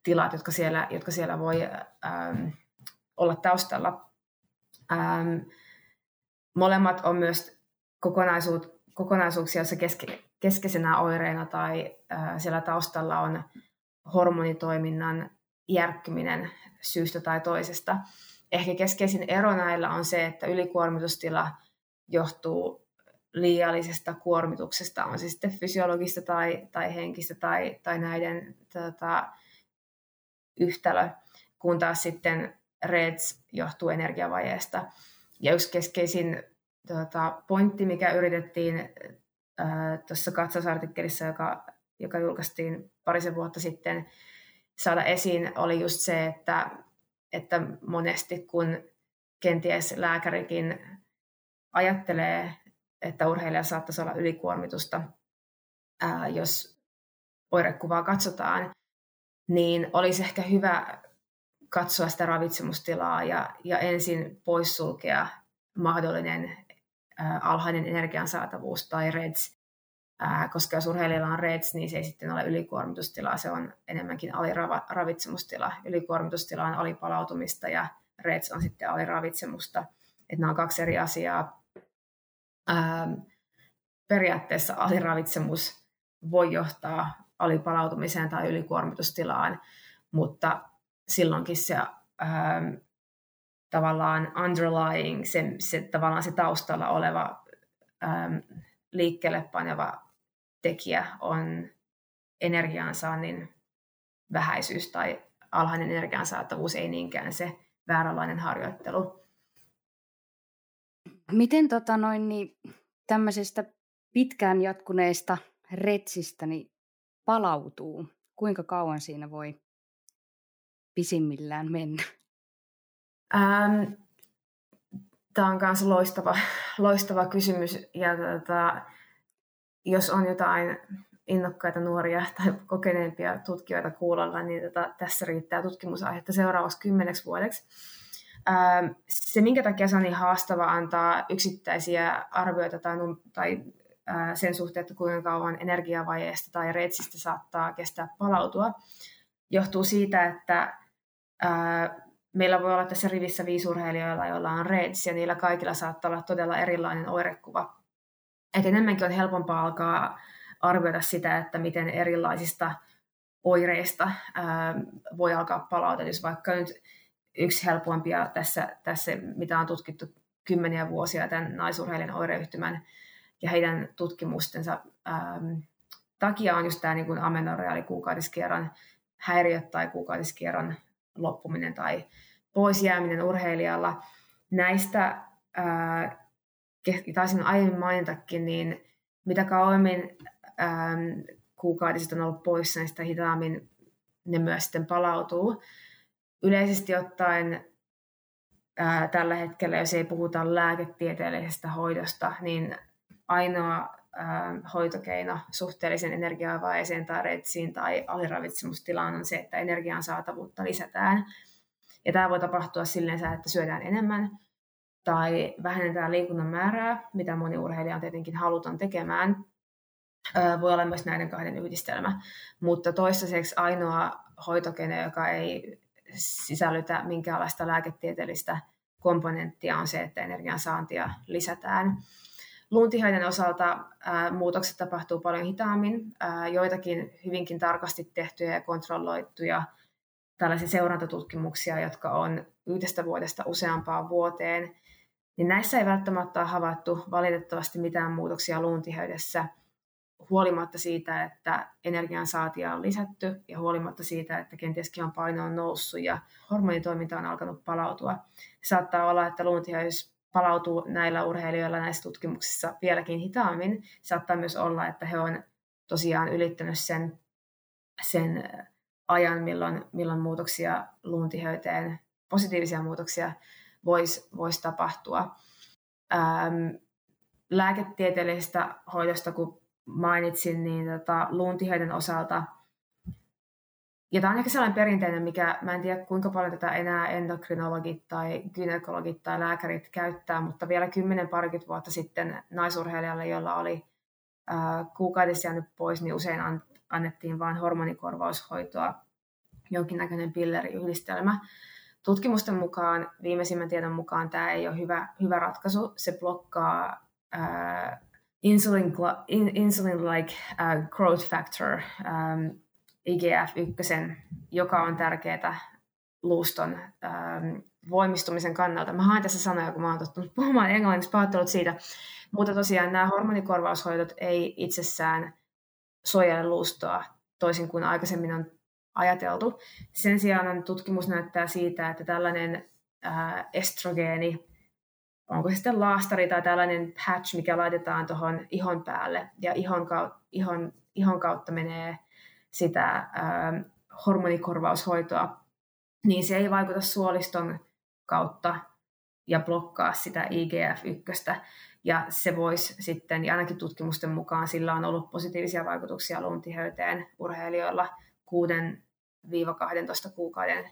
C: tilat, jotka siellä, jotka siellä voi ää, olla taustalla. Ähm, molemmat on myös kokonaisuut, kokonaisuuksia, joissa keske, keskeisenä oireena tai äh, siellä taustalla on hormonitoiminnan järkkyminen syystä tai toisesta. Ehkä keskeisin ero näillä on se, että ylikuormitustila johtuu liiallisesta kuormituksesta, on se sitten fysiologista tai, tai henkistä tai, tai näiden tota, yhtälö, kun taas sitten REDS johtuu energiavajeesta. Ja yksi keskeisin tuota, pointti, mikä yritettiin tuossa katsausartikkelissa, joka, joka julkaistiin parisen vuotta sitten, saada esiin, oli just se, että, että monesti kun kenties lääkärikin ajattelee, että urheilija saattaisi olla ylikuormitusta, ää, jos oirekuvaa katsotaan, niin olisi ehkä hyvä katsoa sitä ravitsemustilaa ja, ja ensin poissulkea mahdollinen ä, alhainen energiansaatavuus tai REDS, ä, koska jos urheilijalla on REDS, niin se ei sitten ole ylikuormitustila, se on enemmänkin aliravitsemustila. Ylikuormitustila on alipalautumista ja REDS on sitten aliravitsemusta. Että nämä on kaksi eri asiaa. Ä, periaatteessa aliravitsemus voi johtaa alipalautumiseen tai ylikuormitustilaan, mutta silloinkin se ähm, tavallaan underlying, se, se tavallaan se taustalla oleva ähm, liikkeelle paneva tekijä on energiansaannin vähäisyys tai alhainen energiansaatavuus, ei niinkään se vääränlainen harjoittelu.
B: Miten tota noin, niin, tämmöisestä pitkään jatkuneesta retsistä niin palautuu? Kuinka kauan siinä voi pisimmillään mennä?
C: Ähm, Tämä on myös loistava, <laughs> loistava kysymys. Ja tota, jos on jotain innokkaita nuoria <laughs> tai kokeneempia tutkijoita kuulolla, niin tota, tässä riittää tutkimusaihetta seuraavaksi kymmeneksi vuodeksi. Ähm, se, minkä takia se on niin haastava antaa yksittäisiä arvioita tai, tai äh, sen suhteen, että kuinka kauan energiavajeesta tai reitsistä saattaa kestää palautua, johtuu siitä, että meillä voi olla tässä rivissä viisi urheilijoilla, joilla on REDS, ja niillä kaikilla saattaa olla todella erilainen oirekuva. Et enemmänkin on helpompaa alkaa arvioida sitä, että miten erilaisista oireista ää, voi alkaa palautua. Jos vaikka nyt yksi helpoimpia tässä, tässä, mitä on tutkittu kymmeniä vuosia tämän naisurheilijan oireyhtymän ja heidän tutkimustensa ähm, takia on just tämä niin amenorreaali kuukautiskierron häiriöt tai kuukautiskierron loppuminen tai pois jääminen urheilijalla. Näistä, ää, taisin aiemmin mainitakin, niin mitä kauemmin ää, kuukautiset on ollut poissa, niin sitä hitaammin ne myös sitten palautuu. Yleisesti ottaen ää, tällä hetkellä, jos ei puhuta lääketieteellisestä hoidosta, niin ainoa ää, hoitokeino suhteellisen energiavaiseen tai retsiin tai aliravitsemustilaan on se, että energian saatavuutta lisätään. Ja tämä voi tapahtua silleen, että syödään enemmän tai vähennetään liikunnan määrää, mitä moni urheilija on tietenkin haluton tekemään. Voi olla myös näiden kahden yhdistelmä, mutta toistaiseksi ainoa hoitokeino, joka ei sisällytä minkäänlaista lääketieteellistä komponenttia, on se, että energian saantia lisätään. Luuntihaiden osalta ää, muutokset tapahtuu paljon hitaammin. Ää, joitakin hyvinkin tarkasti tehtyjä ja kontrolloituja tällaisia seurantatutkimuksia, jotka on yhdestä vuodesta useampaan vuoteen, niin näissä ei välttämättä ole havaittu valitettavasti mitään muutoksia luuntiheydessä huolimatta siitä, että energian saatia on lisätty ja huolimatta siitä, että kenties paino on noussut ja hormonitoiminta on alkanut palautua. Saattaa olla, että luuntiheys palautuu näillä urheilijoilla näissä tutkimuksissa vieläkin hitaammin. Saattaa myös olla, että he on tosiaan ylittänyt sen, sen ajan, milloin, milloin muutoksia luuntihöyteen, positiivisia muutoksia voisi vois tapahtua. Ähm, lääketieteellisestä hoidosta, kun mainitsin, niin tota, luuntiheyden osalta – ja tämä on ehkä sellainen perinteinen, mikä mä en tiedä kuinka paljon tätä enää endokrinologit tai gynekologit tai lääkärit käyttää, mutta vielä 10 parikymmentä vuotta sitten naisurheilijalle, jolla oli äh, kuukaudessa jäänyt pois, niin usein an, annettiin vain hormonikorvaushoitoa, jonkinnäköinen pilleriyhdistelmä. Tutkimusten mukaan, viimeisimmän tiedon mukaan, tämä ei ole hyvä, hyvä ratkaisu. Se blokkaa insulin, in, insulin-like uh, growth factor, um, IGF-1, joka on tärkeää luuston ähm, voimistumisen kannalta. Mä haen tässä sanoja, kun mä oon tottunut puhumaan englanniksi, pahoittelut siitä. Mutta tosiaan nämä hormonikorvaushoidot ei itsessään suojele luustoa toisin kuin aikaisemmin on ajateltu. Sen sijaan tutkimus näyttää siitä, että tällainen äh, estrogeeni, onko se sitten laastari tai tällainen patch, mikä laitetaan tuohon ihon päälle ja ihon, kautta, ihon, ihon kautta menee sitä ää, hormonikorvaushoitoa, niin se ei vaikuta suoliston kautta ja blokkaa sitä IGF-1. Ja se voisi sitten, ja ainakin tutkimusten mukaan sillä on ollut positiivisia vaikutuksia luuntiheyteen urheilijoilla 6-12 kuukauden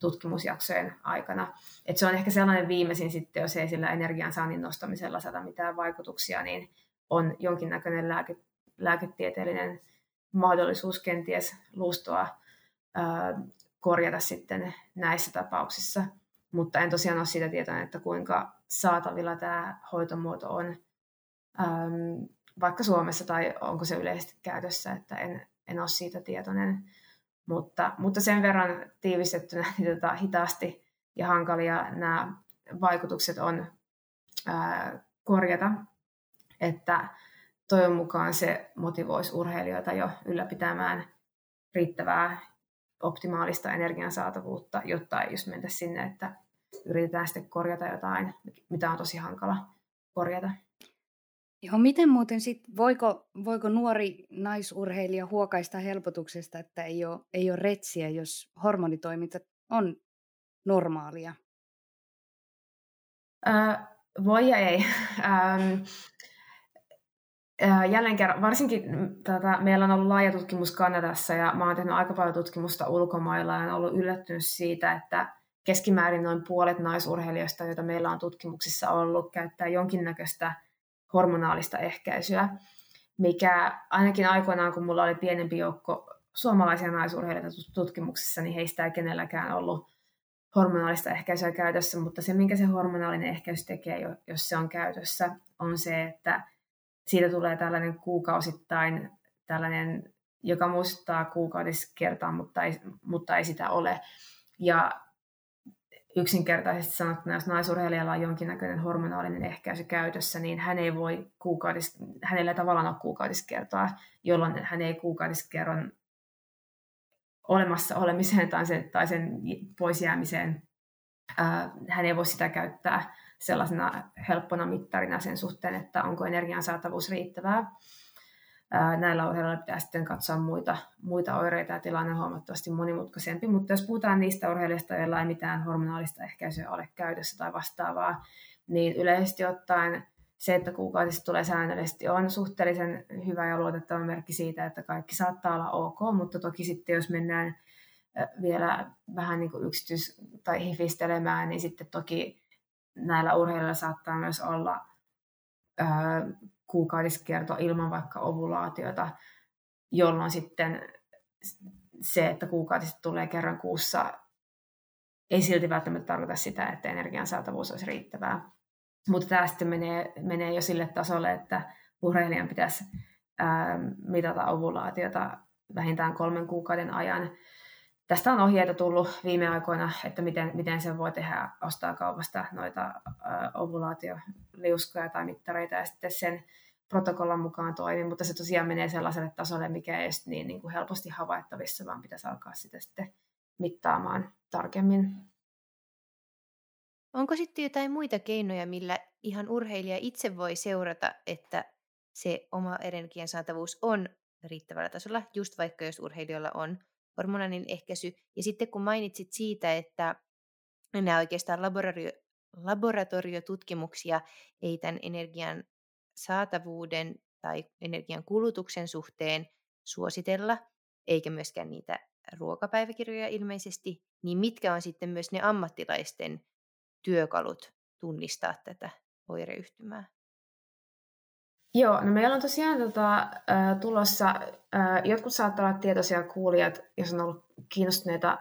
C: tutkimusjaksojen aikana. Et se on ehkä sellainen viimeisin sitten, jos ei sillä energiansaannin nostamisella saada mitään vaikutuksia, niin on jonkinnäköinen lääke, lääketieteellinen mahdollisuus kenties luustoa ää, korjata sitten näissä tapauksissa. Mutta en tosiaan ole siitä tietoinen, että kuinka saatavilla tämä hoitomuoto on vaikka Suomessa tai onko se yleisesti käytössä, että en, en ole siitä tietoinen. Mutta, mutta sen verran tiivistettynä niin tota, hitaasti ja hankalia nämä vaikutukset on ää, korjata, että toivon mukaan se motivoisi urheilijoita jo ylläpitämään riittävää optimaalista energian saatavuutta, jotta ei just mentä sinne, että yritetään sitten korjata jotain, mitä on tosi hankala korjata.
B: Joo, miten muuten sit, voiko, voiko nuori naisurheilija huokaista helpotuksesta, että ei ole, ei ole retsiä, jos hormonitoiminta on normaalia?
C: Äh, voi ja ei. <laughs> ähm, jälleen kerran, varsinkin mm, tätä, meillä on ollut laaja tutkimus Kanadassa ja mä oon tehnyt aika paljon tutkimusta ulkomailla ja on ollut yllättynyt siitä, että keskimäärin noin puolet naisurheilijoista, joita meillä on tutkimuksissa ollut, käyttää jonkinnäköistä hormonaalista ehkäisyä, mikä ainakin aikoinaan, kun mulla oli pienempi joukko suomalaisia naisurheilijoita tutkimuksissa, niin heistä ei kenelläkään ollut hormonaalista ehkäisyä käytössä, mutta se, minkä se hormonaalinen ehkäisy tekee, jos se on käytössä, on se, että siitä tulee tällainen kuukausittain tällainen, joka muistuttaa kuukautiskertaa, mutta ei, mutta ei sitä ole. Ja yksinkertaisesti sanottuna, jos naisurheilijalla on jonkinnäköinen hormonaalinen ehkäisy käytössä, niin hän ei voi kuukautis, hänellä tavallaan ole kuukautiskertoa, jolloin hän ei kuukautiskerron olemassa olemiseen tai sen, tai sen pois jäämiseen, ää, hän ei voi sitä käyttää sellaisena helppona mittarina sen suhteen, että onko energian saatavuus riittävää näillä urheilijoilla pitää sitten katsoa muita, muita oireita ja tilanne on huomattavasti monimutkaisempi. Mutta jos puhutaan niistä urheilijoista, joilla ei mitään hormonaalista ehkäisyä ole käytössä tai vastaavaa, niin yleisesti ottaen se, että kuukautista tulee säännöllisesti, on suhteellisen hyvä ja luotettava merkki siitä, että kaikki saattaa olla ok, mutta toki sitten jos mennään vielä vähän niin kuin yksityis- tai hifistelemään, niin sitten toki näillä urheilijoilla saattaa myös olla kuukaudiskierto ilman vaikka ovulaatiota, jolloin sitten se, että kuukautiset tulee kerran kuussa, ei silti välttämättä tarkoita sitä, että energian saatavuus olisi riittävää. Mutta tämä sitten menee, menee jo sille tasolle, että urheilijan pitäisi ää, mitata ovulaatiota vähintään kolmen kuukauden ajan Tästä on ohjeita tullut viime aikoina, että miten, miten se voi tehdä, ostaa kaupasta noita ovulaatioliuskoja tai mittareita ja sitten sen protokollan mukaan toimii, mutta se tosiaan menee sellaiselle tasolle, mikä ei ole niin, niin kuin helposti havaittavissa, vaan pitäisi alkaa sitä sitten mittaamaan tarkemmin.
A: Onko sitten jotain muita keinoja, millä ihan urheilija itse voi seurata, että se oma energian saatavuus on riittävällä tasolla, just vaikka jos urheilijoilla on hormonaalinen ehkäisy. Ja sitten kun mainitsit siitä, että nämä oikeastaan laboratorio, laboratoriotutkimuksia ei tämän energian saatavuuden tai energian kulutuksen suhteen suositella, eikä myöskään niitä ruokapäiväkirjoja ilmeisesti, niin mitkä on sitten myös ne ammattilaisten työkalut tunnistaa tätä oireyhtymää?
C: Joo, no meillä on tosiaan tota, tulossa, jotkut saattaa olla tietoisia kuulijat, jos on ollut kiinnostuneita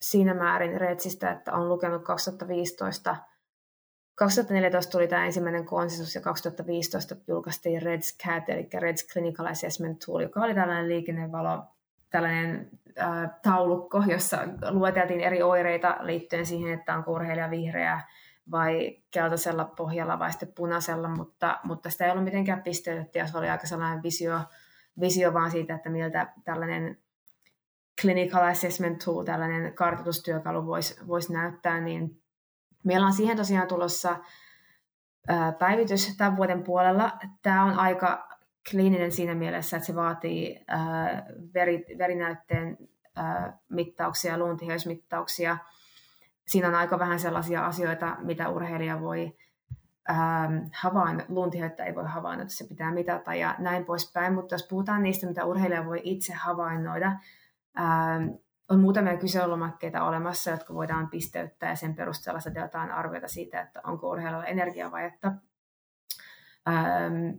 C: siinä määrin Redsistä, että on lukenut 2015 2014 tuli tämä ensimmäinen konsensus ja 2015 julkaistiin Reds CAT, eli Reds Clinical Assessment Tool, joka oli tällainen liikennevalo, tällainen äh, taulukko, jossa lueteltiin eri oireita liittyen siihen, että on urheilija vihreä vai keltaisella pohjalla vai sitten punaisella, mutta, mutta sitä ei ollut mitenkään pisteytetty ja se oli aika sellainen visio, visio vaan siitä, että miltä tällainen clinical assessment tool, tällainen kartoitustyökalu voisi vois näyttää, niin meillä on siihen tosiaan tulossa päivitys tämän vuoden puolella. Tämä on aika kliininen siinä mielessä, että se vaatii veri, verinäytteen mittauksia ja luuntiheysmittauksia – siinä on aika vähän sellaisia asioita, mitä urheilija voi ähm, havainno, luuntiheyttä ei voi havainnoida, se pitää mitata ja näin poispäin, mutta jos puhutaan niistä, mitä urheilija voi itse havainnoida, ähm, on muutamia kyselylomakkeita olemassa, jotka voidaan pisteyttää ja sen perusteella saadaan arvioita siitä, että onko urheilijalla energiavajetta. Ähm,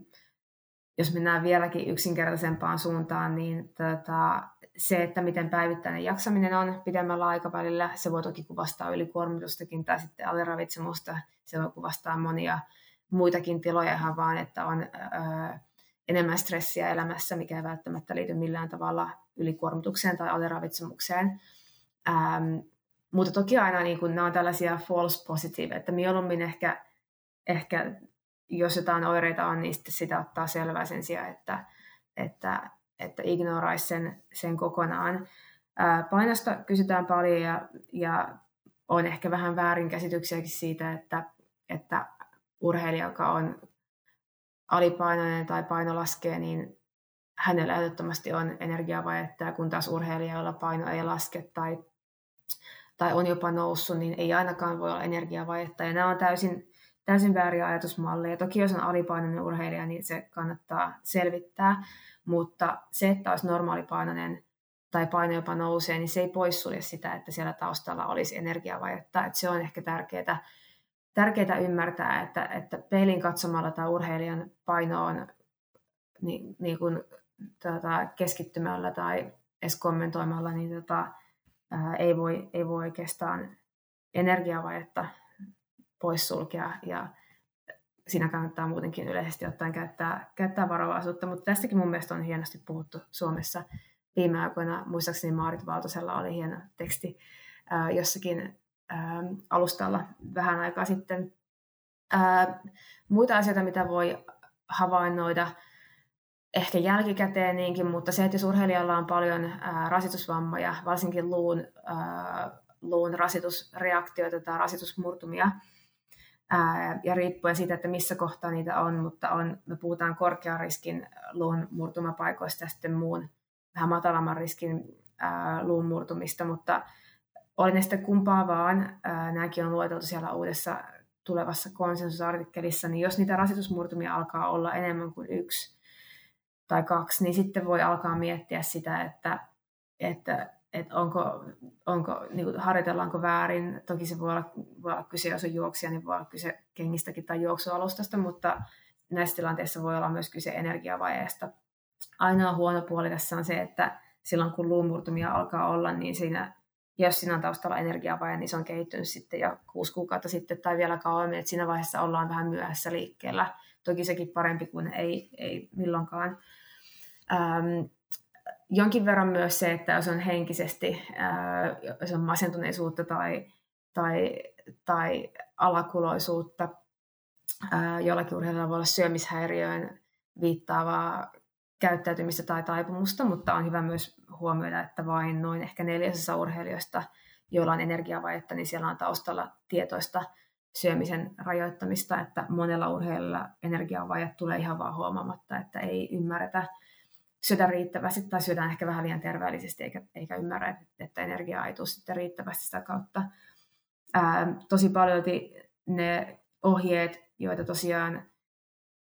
C: jos mennään vieläkin yksinkertaisempaan suuntaan, niin tota, se, että miten päivittäinen jaksaminen on pidemmällä aikavälillä, se voi toki kuvastaa ylikuormitustakin tai sitten aliravitsemusta, se voi kuvastaa monia muitakin tiloja ihan vaan, että on ää, enemmän stressiä elämässä, mikä ei välttämättä liity millään tavalla ylikuormitukseen tai aliravitsemukseen. Ähm, mutta toki aina niin kun, nämä on tällaisia false positive, että mieluummin ehkä, ehkä jos jotain oireita on, niin sitä ottaa selvää sen sijaan, että, että että ignoraisi sen, sen kokonaan. painosta kysytään paljon ja, ja on ehkä vähän väärinkäsityksiäkin siitä, että, että urheilija, joka on alipainoinen tai paino laskee, niin hänellä ehdottomasti on energiavajetta, kun taas urheilijoilla paino ei laske tai, tai on jopa noussut, niin ei ainakaan voi olla energiavajetta. Ja nämä on täysin, täysin vääriä ajatusmalleja. Toki jos on alipainoinen urheilija, niin se kannattaa selvittää. Mutta se, että olisi normaalipainoinen tai paino jopa nousee, niin se ei poissulje sitä, että siellä taustalla olisi energiavajetta. Että se on ehkä tärkeää, tärkeää ymmärtää, että, että peilin katsomalla tai urheilijan paino on niin, niin kuin, tota, keskittymällä tai edes kommentoimalla, niin tota, ää, ei, voi, ei voi oikeastaan energiavajetta poissulkea. Ja siinä kannattaa muutenkin yleisesti ottaen käyttää, käyttää varovaisuutta, mutta tästäkin mun mielestä on hienosti puhuttu Suomessa viime aikoina. Muistaakseni Maarit Valtosella oli hieno teksti ää, jossakin ää, alustalla vähän aikaa sitten. Ää, muita asioita, mitä voi havainnoida, ehkä jälkikäteen niinkin, mutta se, että jos urheilijalla on paljon ää, rasitusvammoja, varsinkin luun, ää, luun rasitusreaktioita tai rasitusmurtumia, ja riippuen siitä, että missä kohtaa niitä on, mutta on, me puhutaan korkean riskin luun murtumapaikoista ja sitten muun vähän matalamman riskin ää, luun murtumista, mutta oli ne sitten kumpaa vaan, nämäkin on lueteltu siellä uudessa tulevassa konsensusartikkelissa, niin jos niitä rasitusmurtumia alkaa olla enemmän kuin yksi tai kaksi, niin sitten voi alkaa miettiä sitä, että, että, että onko, onko niin kuin, harjoitellaanko väärin. Toki se voi olla, voi olla kyse, jos on juoksija, niin voi olla kyse kengistäkin tai juoksualustasta, mutta näissä tilanteissa voi olla myös kyse energiavajeesta. Ainoa huono puoli tässä on se, että silloin kun luumurtumia alkaa olla, niin siinä jos siinä on taustalla energiavaje, niin se on kehittynyt sitten jo kuusi kuukautta sitten tai vielä kauemmin, että siinä vaiheessa ollaan vähän myöhässä liikkeellä. Toki sekin parempi kuin ei, ei milloinkaan. Ähm, jonkin verran myös se, että jos on henkisesti, äh, jos on masentuneisuutta tai, tai, tai alakuloisuutta, äh, jollakin urheilijalla voi olla syömishäiriöön viittaavaa käyttäytymistä tai taipumusta, mutta on hyvä myös huomioida, että vain noin ehkä neljäsessä urheilijoista, joilla on energiavajetta, niin siellä on taustalla tietoista syömisen rajoittamista, että monella urheilijalla energiavaje tulee ihan vaan huomaamatta, että ei ymmärretä syödä riittävästi tai syödään ehkä vähän liian terveellisesti eikä, eikä ymmärrä, että energiaa ei tule sitten riittävästi sitä kautta. Ää, tosi paljon ne ohjeet, joita tosiaan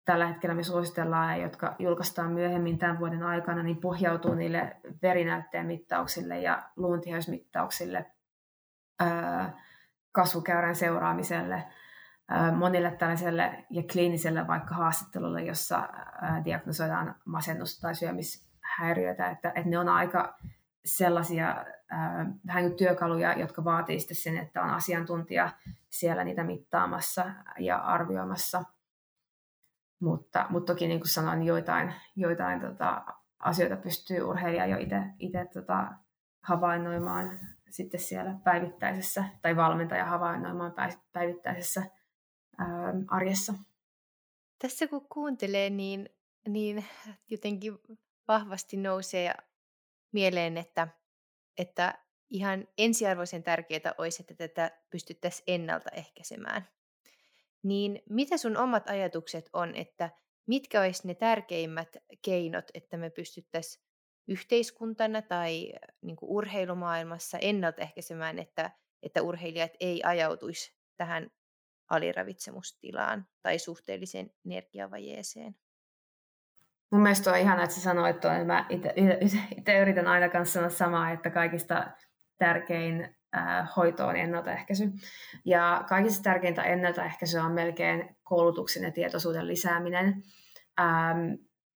C: tällä hetkellä me suositellaan ja jotka julkaistaan myöhemmin tämän vuoden aikana, niin pohjautuu niille verinäytteen mittauksille ja luuntiheysmittauksille, kasvukäyrän seuraamiselle, monille tällaiselle ja kliiniselle vaikka haastattelulle, jossa diagnosoidaan masennusta tai syömishäiriöitä, että, että ne on aika sellaisia vähän kuin työkaluja, jotka vaatii sitten sen, että on asiantuntija siellä niitä mittaamassa ja arvioimassa – mutta, mutta toki niin kuin sanoin, niin joitain, joitain tota, asioita pystyy urheilija jo itse tota, havainnoimaan sitten siellä päivittäisessä, tai valmentaja havainnoimaan päivittäisessä arjessa.
A: Tässä kun kuuntelee, niin, niin jotenkin vahvasti nousee mieleen, että, että ihan ensiarvoisen tärkeää olisi, että tätä pystyttäisiin ennaltaehkäisemään. Niin mitä sun omat ajatukset on, että mitkä olisi ne tärkeimmät keinot, että me pystyttäisiin yhteiskuntana tai niin urheilumaailmassa ennaltaehkäisemään, että, että urheilijat ei ajautuisi tähän aliravitsemustilaan tai suhteelliseen energiavajeeseen?
C: Mun mielestä on ihana, että sä sanoit tuon. Mä itse yritän aina kanssa sanoa samaa, että kaikista tärkein hoito on ennaltaehkäisy. Ja kaikista tärkeintä ennaltaehkäisyä on melkein koulutuksen ja tietoisuuden lisääminen.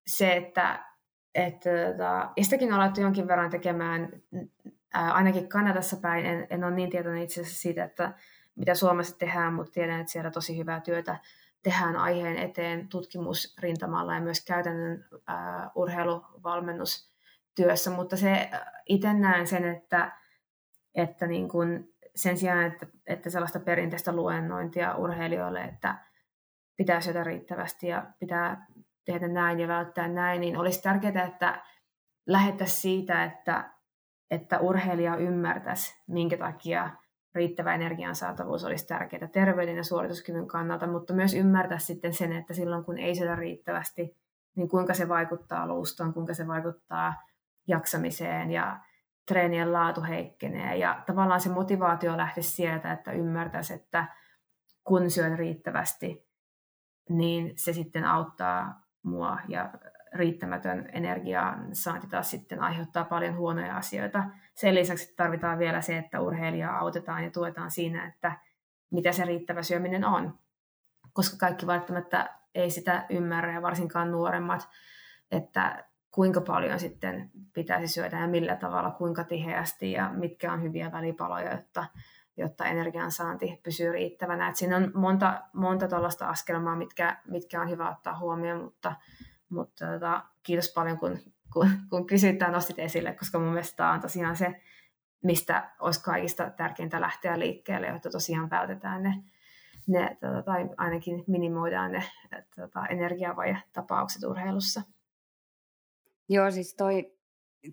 C: se, että, että tota, ja sitäkin on alettu jonkin verran tekemään, ainakin Kanadassa päin, en, en ole niin tietoinen itse asiassa siitä, että mitä Suomessa tehdään, mutta tiedän, että siellä tosi hyvää työtä tehdään aiheen eteen tutkimusrintamalla ja myös käytännön uh, urheiluvalmennustyössä, mutta se itse näen sen, että että niin kuin sen sijaan, että, että sellaista perinteistä luennointia urheilijoille, että pitää syödä riittävästi ja pitää tehdä näin ja välttää näin, niin olisi tärkeää, että lähettäisiin siitä, että, että urheilija ymmärtäisi, minkä takia riittävä energian saatavuus olisi tärkeää terveyden ja suorituskyvyn kannalta, mutta myös ymmärtää sitten sen, että silloin kun ei syödä riittävästi, niin kuinka se vaikuttaa luustoon, kuinka se vaikuttaa jaksamiseen ja treenien laatu heikkenee. Ja tavallaan se motivaatio lähtisi sieltä, että ymmärtäisi, että kun syön riittävästi, niin se sitten auttaa mua ja riittämätön energian saanti taas sitten aiheuttaa paljon huonoja asioita. Sen lisäksi tarvitaan vielä se, että urheilijaa autetaan ja tuetaan siinä, että mitä se riittävä syöminen on. Koska kaikki välttämättä ei sitä ymmärrä ja varsinkaan nuoremmat, että kuinka paljon sitten pitäisi syödä ja millä tavalla, kuinka tiheästi ja mitkä on hyviä välipaloja, jotta, jotta energiansaanti pysyy riittävänä. Et siinä on monta, monta tuollaista askelmaa, mitkä, mitkä on hyvä ottaa huomioon, mutta, mutta tota, kiitos paljon, kun, kun, kun kysyit tai nostit esille, koska mun mielestä tämä on tosiaan se, mistä olisi kaikista tärkeintä lähteä liikkeelle, jotta tosiaan vältetään ne, ne tota, tai ainakin minimoidaan ne tota, energiavaje-tapaukset urheilussa.
B: Joo, siis toi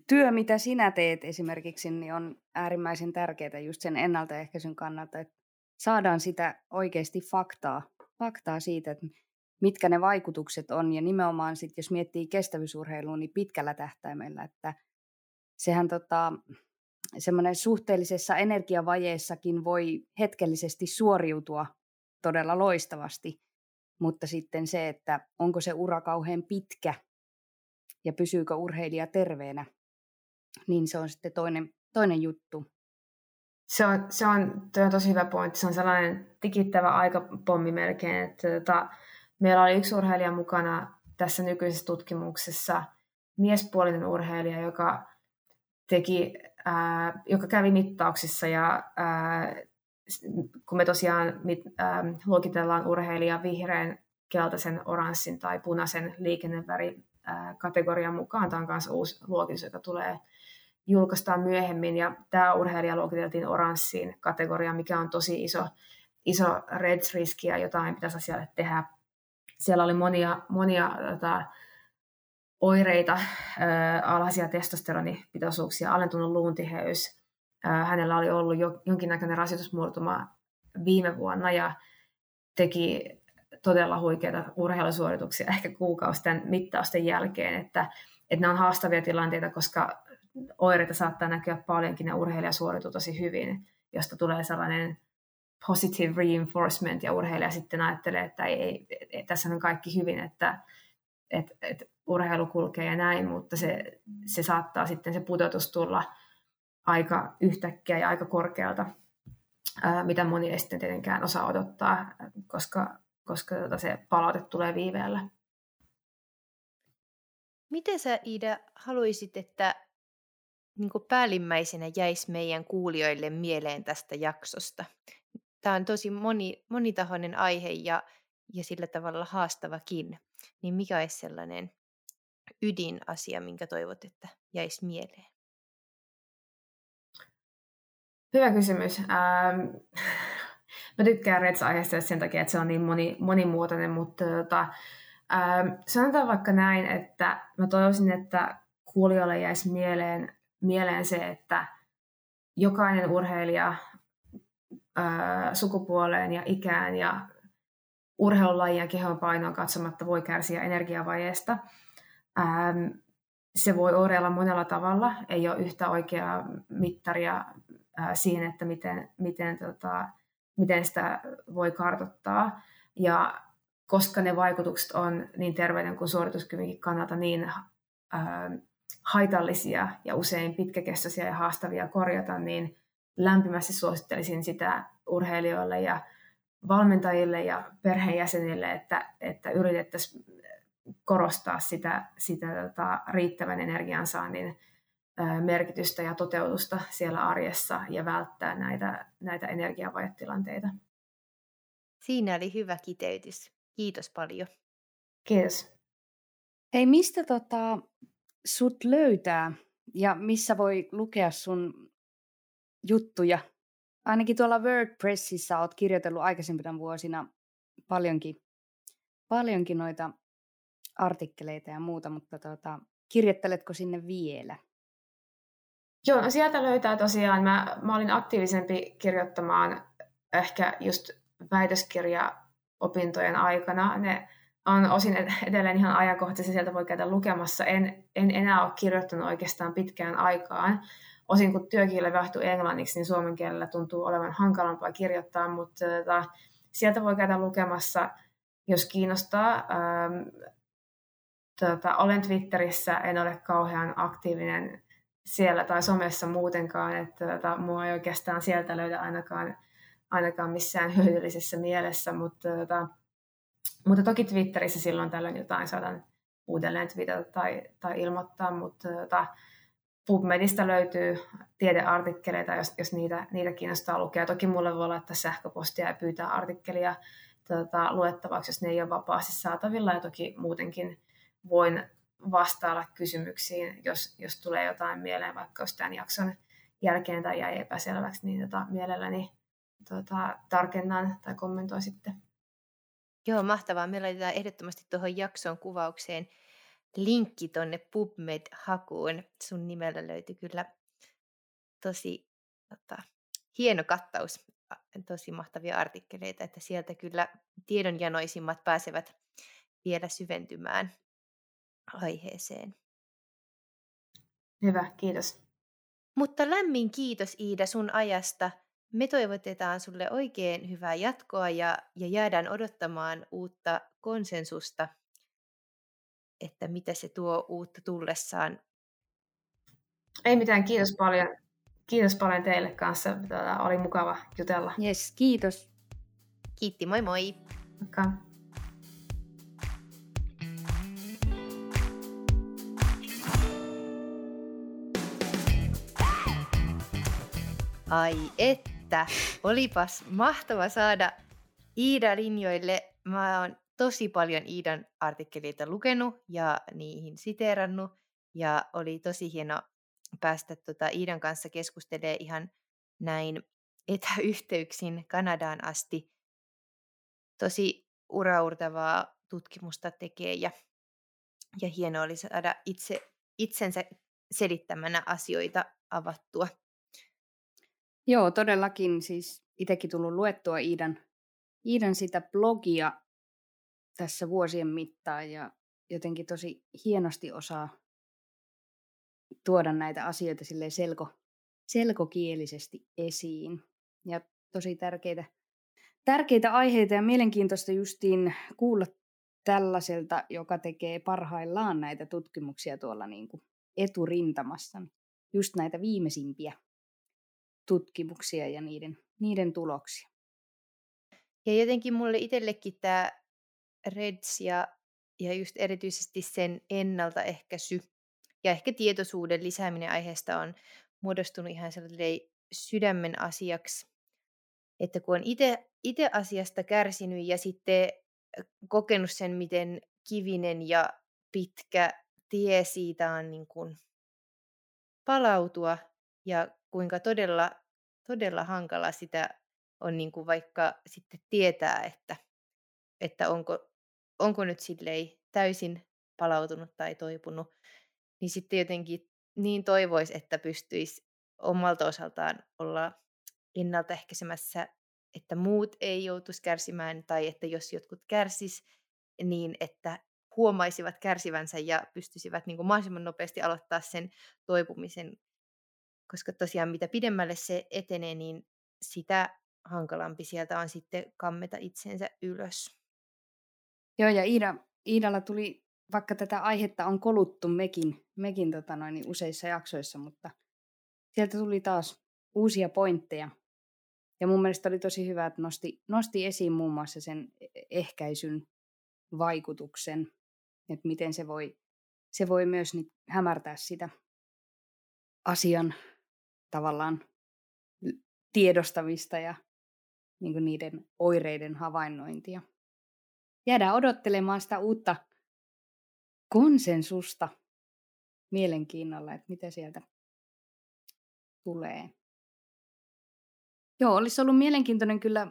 B: työ, mitä sinä teet esimerkiksi, niin on äärimmäisen tärkeää just sen ennaltaehkäisyn kannalta, että saadaan sitä oikeasti faktaa, faktaa siitä, että mitkä ne vaikutukset on. Ja nimenomaan sitten, jos miettii kestävyysurheilua, niin pitkällä tähtäimellä, että sehän tota, semmoinen suhteellisessa energiavajeessakin voi hetkellisesti suoriutua todella loistavasti, mutta sitten se, että onko se ura kauhean pitkä ja pysyykö urheilija terveenä, niin se on sitten toinen, toinen juttu.
C: Se on, se on, on tosi hyvä pointti. Se on sellainen tikittävä aikapommi melkein. Että, tota, meillä oli yksi urheilija mukana tässä nykyisessä tutkimuksessa, miespuolinen urheilija, joka, teki, ää, joka kävi mittauksissa ja ää, kun me tosiaan mit, ää, luokitellaan urheilija vihreän, keltaisen, oranssin tai punaisen liikenneväri kategorian mukaan. Tämä on myös uusi luokitus, joka tulee julkaistaan myöhemmin. Ja tämä urheilija luokiteltiin oranssiin kategoriaan, mikä on tosi iso, iso REDS-riski ja jotain pitäisi asialle tehdä. Siellä oli monia, monia tota, oireita, äh, alhaisia testosteronipitoisuuksia, alentunut luuntiheys. Äh, hänellä oli ollut jo, jonkinnäköinen rasitusmurtuma viime vuonna ja teki todella huikeita urheilusuorituksia ehkä kuukausien mittausten jälkeen, että, että nämä on haastavia tilanteita, koska oireita saattaa näkyä paljonkin ja urheilija suorituu tosi hyvin, josta tulee sellainen positive reinforcement ja urheilija sitten ajattelee, että ei, ei, ei tässä on kaikki hyvin, että et, et urheilu kulkee ja näin, mutta se, se saattaa sitten se pudotus tulla aika yhtäkkiä ja aika korkealta, ää, mitä moni ei sitten tietenkään osaa odottaa, koska koska tota se palaute tulee viiveellä.
A: Miten sä Iida haluaisit, että niin päällimmäisenä jäisi meidän kuulijoille mieleen tästä jaksosta? Tämä on tosi moni, monitahoinen aihe ja, ja sillä tavalla haastavakin. Niin mikä olisi sellainen ydinasia, minkä toivot, että jäisi mieleen?
C: Hyvä kysymys. Ähm, <laughs> Mä tykkään Reds-aiheesta sen takia, että se on niin moni, monimuotoinen, mutta tota, ähm, sanotaan vaikka näin, että mä toivoisin, että kuulijoille jäisi mieleen, mieleen se, että jokainen urheilija sukupuoleen ja ikään ja urheilulajien ja kehon painoon katsomatta voi kärsiä energiavajeesta. Se voi oireilla monella tavalla, ei ole yhtä oikeaa mittaria siihen, että miten, miten tota, miten sitä voi kartottaa. Ja koska ne vaikutukset on niin terveyden kuin suorituskyvynkin kannalta niin haitallisia ja usein pitkäkestoisia ja haastavia korjata, niin lämpimästi suosittelisin sitä urheilijoille ja valmentajille ja perheenjäsenille, että, että yritettäisiin korostaa sitä, sitä tota, riittävän energiansaannin merkitystä ja toteutusta siellä arjessa ja välttää näitä, näitä energiavajetilanteita.
A: Siinä oli hyvä kiteytys. Kiitos paljon.
C: Kiitos.
B: Hei, mistä tota, sut löytää ja missä voi lukea sun juttuja? Ainakin tuolla WordPressissa olet kirjoitellut aikaisempina vuosina paljonkin, paljonkin noita artikkeleita ja muuta, mutta tota, kirjoitteletko sinne vielä?
C: Joo, no sieltä löytää tosiaan, mä, mä olin aktiivisempi kirjoittamaan ehkä just väitöskirja-opintojen aikana. Ne on osin edelleen ihan ajankohtaisia, sieltä voi käydä lukemassa. En, en enää ole kirjoittanut oikeastaan pitkään aikaan. Osin kun työkieli vaihtui englanniksi, niin suomen kielellä tuntuu olevan hankalampaa kirjoittaa, mutta tota, sieltä voi käydä lukemassa, jos kiinnostaa. Ähm, tota, olen Twitterissä, en ole kauhean aktiivinen siellä tai somessa muutenkaan, että tota, mua ei oikeastaan sieltä löydä ainakaan, ainakaan missään <laughs> hyödyllisessä mielessä, mutta, tota, mutta toki Twitterissä silloin tällöin jotain saatan uudelleen twitata tai, tai ilmoittaa, mutta tota, PubMedista löytyy tiedeartikkeleita, jos, jos niitä, niitä kiinnostaa lukea. Toki mulle voi laittaa sähköpostia ja pyytää artikkelia tota, luettavaksi, jos ne ei ole vapaasti saatavilla. Ja toki muutenkin voin vastailla kysymyksiin, jos, jos tulee jotain mieleen, vaikka jos tämän jakson jälkeen tai jäi epäselväksi, niin tota, mielelläni tota, tarkennan tai kommentoin sitten.
A: Joo, mahtavaa. Me laitetaan ehdottomasti tuohon jakson kuvaukseen linkki tonne PubMed-hakuun. Sun nimellä löytyy kyllä tosi tota, hieno kattaus, tosi mahtavia artikkeleita, että sieltä kyllä tiedonjanoisimmat pääsevät vielä syventymään aiheeseen.
C: Hyvä, kiitos.
A: Mutta lämmin kiitos Iida sun ajasta. Me toivotetaan sulle oikein hyvää jatkoa ja, ja jäädään odottamaan uutta konsensusta, että mitä se tuo uutta tullessaan.
C: Ei mitään, kiitos paljon. Kiitos paljon teille kanssa. Tätä oli mukava jutella.
B: Yes, kiitos.
A: Kiitti, moi moi.
C: Okay.
A: Ai että, olipas mahtava saada Iida linjoille. Mä oon tosi paljon Iidan artikkeleita lukenut ja niihin siteerannut. Ja oli tosi hieno päästä tota Iidan kanssa keskustelemaan ihan näin etäyhteyksin Kanadaan asti. Tosi uraurtavaa tutkimusta tekee ja, ja hienoa oli saada itse, itsensä selittämänä asioita avattua.
B: Joo, todellakin. Siis itsekin tullut luettua Iidan, Iidan sitä blogia tässä vuosien mittaan ja jotenkin tosi hienosti osaa tuoda näitä asioita selko, selkokielisesti esiin. Ja tosi tärkeitä, tärkeitä aiheita ja mielenkiintoista justiin kuulla tällaiselta, joka tekee parhaillaan näitä tutkimuksia tuolla niin kuin eturintamassa. Just näitä viimeisimpiä tutkimuksia ja niiden, niiden tuloksia.
A: Ja jotenkin mulle itsellekin tämä REDS ja, ja just erityisesti sen ennaltaehkäisy ja ehkä tietoisuuden lisääminen aiheesta on muodostunut ihan sellainen sydämen asiaksi, että kun on itse asiasta kärsinyt ja sitten kokenut sen, miten kivinen ja pitkä tie siitä on niin kuin palautua ja kuinka todella, todella hankala sitä on niin kuin vaikka sitten tietää, että, että onko, onko nyt silleen täysin palautunut tai toipunut, niin sitten jotenkin niin toivoisi, että pystyisi omalta osaltaan olla ennaltaehkäisemässä, että muut ei joutuisi kärsimään tai että jos jotkut kärsis, niin että huomaisivat kärsivänsä ja pystyisivät niin kuin mahdollisimman nopeasti aloittaa sen toipumisen koska tosiaan mitä pidemmälle se etenee, niin sitä hankalampi sieltä on sitten kammeta itsensä ylös.
B: Joo, ja Iida, Iidalla tuli, vaikka tätä aihetta on koluttu mekin, mekin tota noin, niin useissa jaksoissa, mutta sieltä tuli taas uusia pointteja. Ja mun mielestä oli tosi hyvä, että nosti, nosti esiin muun muassa sen e-, ehkäisyn vaikutuksen, että miten se voi, se voi myös niin hämärtää sitä asian tavallaan tiedostamista ja niin niiden oireiden havainnointia. Jäädään odottelemaan sitä uutta konsensusta mielenkiinnolla, että mitä sieltä tulee. Joo, olisi ollut mielenkiintoinen kyllä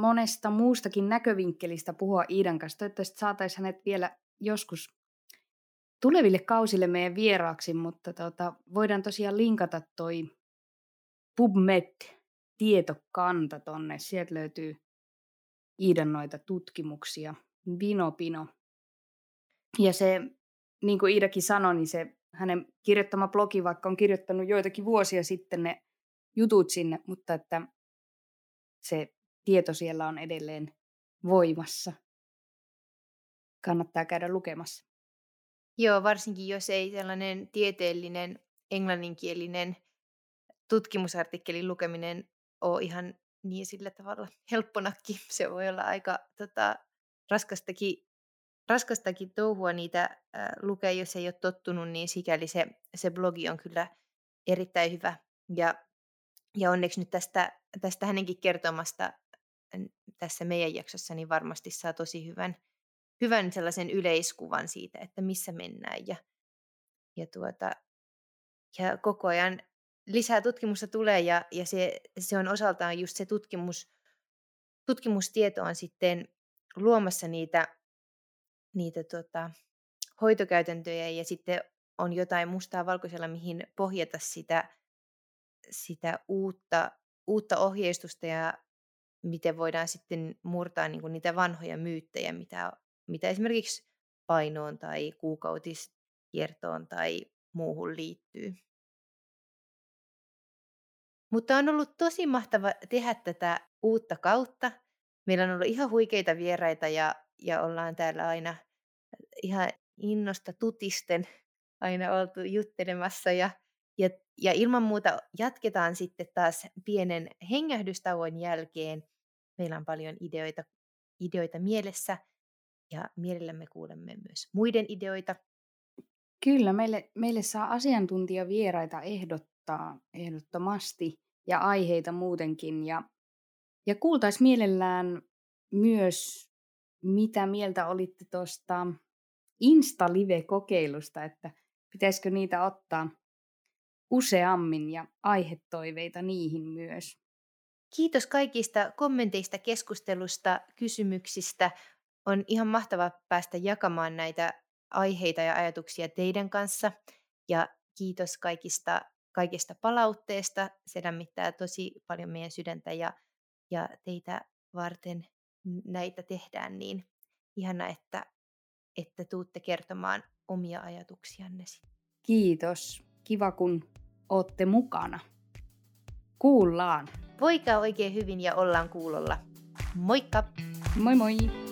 B: monesta muustakin näkövinkkelistä puhua Iidan kanssa. Toivottavasti saataisiin hänet vielä joskus tuleville kausille meidän vieraaksi, mutta tota, voidaan tosiaan linkata toi PubMed-tietokanta tonne. Sieltä löytyy Iidan noita tutkimuksia. Vino Pino. Ja se, niin kuin Iidakin sanoi, niin se hänen kirjoittama blogi, vaikka on kirjoittanut joitakin vuosia sitten ne jutut sinne, mutta että se tieto siellä on edelleen voimassa. Kannattaa käydä lukemassa.
A: Joo, varsinkin jos ei sellainen tieteellinen englanninkielinen tutkimusartikkelin lukeminen ole ihan niin sillä tavalla <laughs> helpponakin. Se voi olla aika tota, raskastakin raskastakin touhua niitä lukea, jos ei ole tottunut, niin sikäli se, se blogi on kyllä erittäin hyvä. Ja, ja onneksi nyt tästä, tästä hänenkin kertomasta tässä meidän jaksossa niin varmasti saa tosi hyvän, hyvän sellaisen yleiskuvan siitä, että missä mennään. Ja, ja, tuota, ja koko ajan lisää tutkimusta tulee ja, ja se, se on osaltaan just se tutkimus, tutkimustieto on sitten luomassa niitä, niitä tota, hoitokäytäntöjä ja sitten on jotain mustaa valkoisella, mihin pohjata sitä, sitä uutta, uutta ohjeistusta ja miten voidaan sitten murtaa niin niitä vanhoja myyttejä, mitä, mitä esimerkiksi painoon tai kuukautiskiertoon tai muuhun liittyy. Mutta on ollut tosi mahtava tehdä tätä uutta kautta. Meillä on ollut ihan huikeita vieraita ja, ja ollaan täällä aina ihan innosta tutisten aina oltu juttelemassa ja, ja, ja ilman muuta jatketaan sitten taas pienen hengähdystauon jälkeen. Meillä on paljon ideoita, ideoita mielessä ja mielellämme kuulemme myös muiden ideoita.
B: Kyllä, meille, meille saa asiantuntijavieraita ehdottaa ehdottomasti ja aiheita muutenkin. Ja, ja kuultaisiin mielellään myös, mitä mieltä olitte tuosta Insta-live-kokeilusta, että pitäisikö niitä ottaa useammin ja aihetoiveita niihin myös.
A: Kiitos kaikista kommenteista, keskustelusta, kysymyksistä. On ihan mahtava päästä jakamaan näitä aiheita ja ajatuksia teidän kanssa. Ja kiitos kaikista, kaikista palautteesta. Se lämmittää tosi paljon meidän sydäntä ja, ja teitä varten näitä tehdään. Niin ihana, että, että tuutte kertomaan omia ajatuksianne.
B: Kiitos. Kiva, kun olette mukana. Kuullaan.
A: Voikaa oikein hyvin ja ollaan kuulolla. Moikka!
B: Moi moi!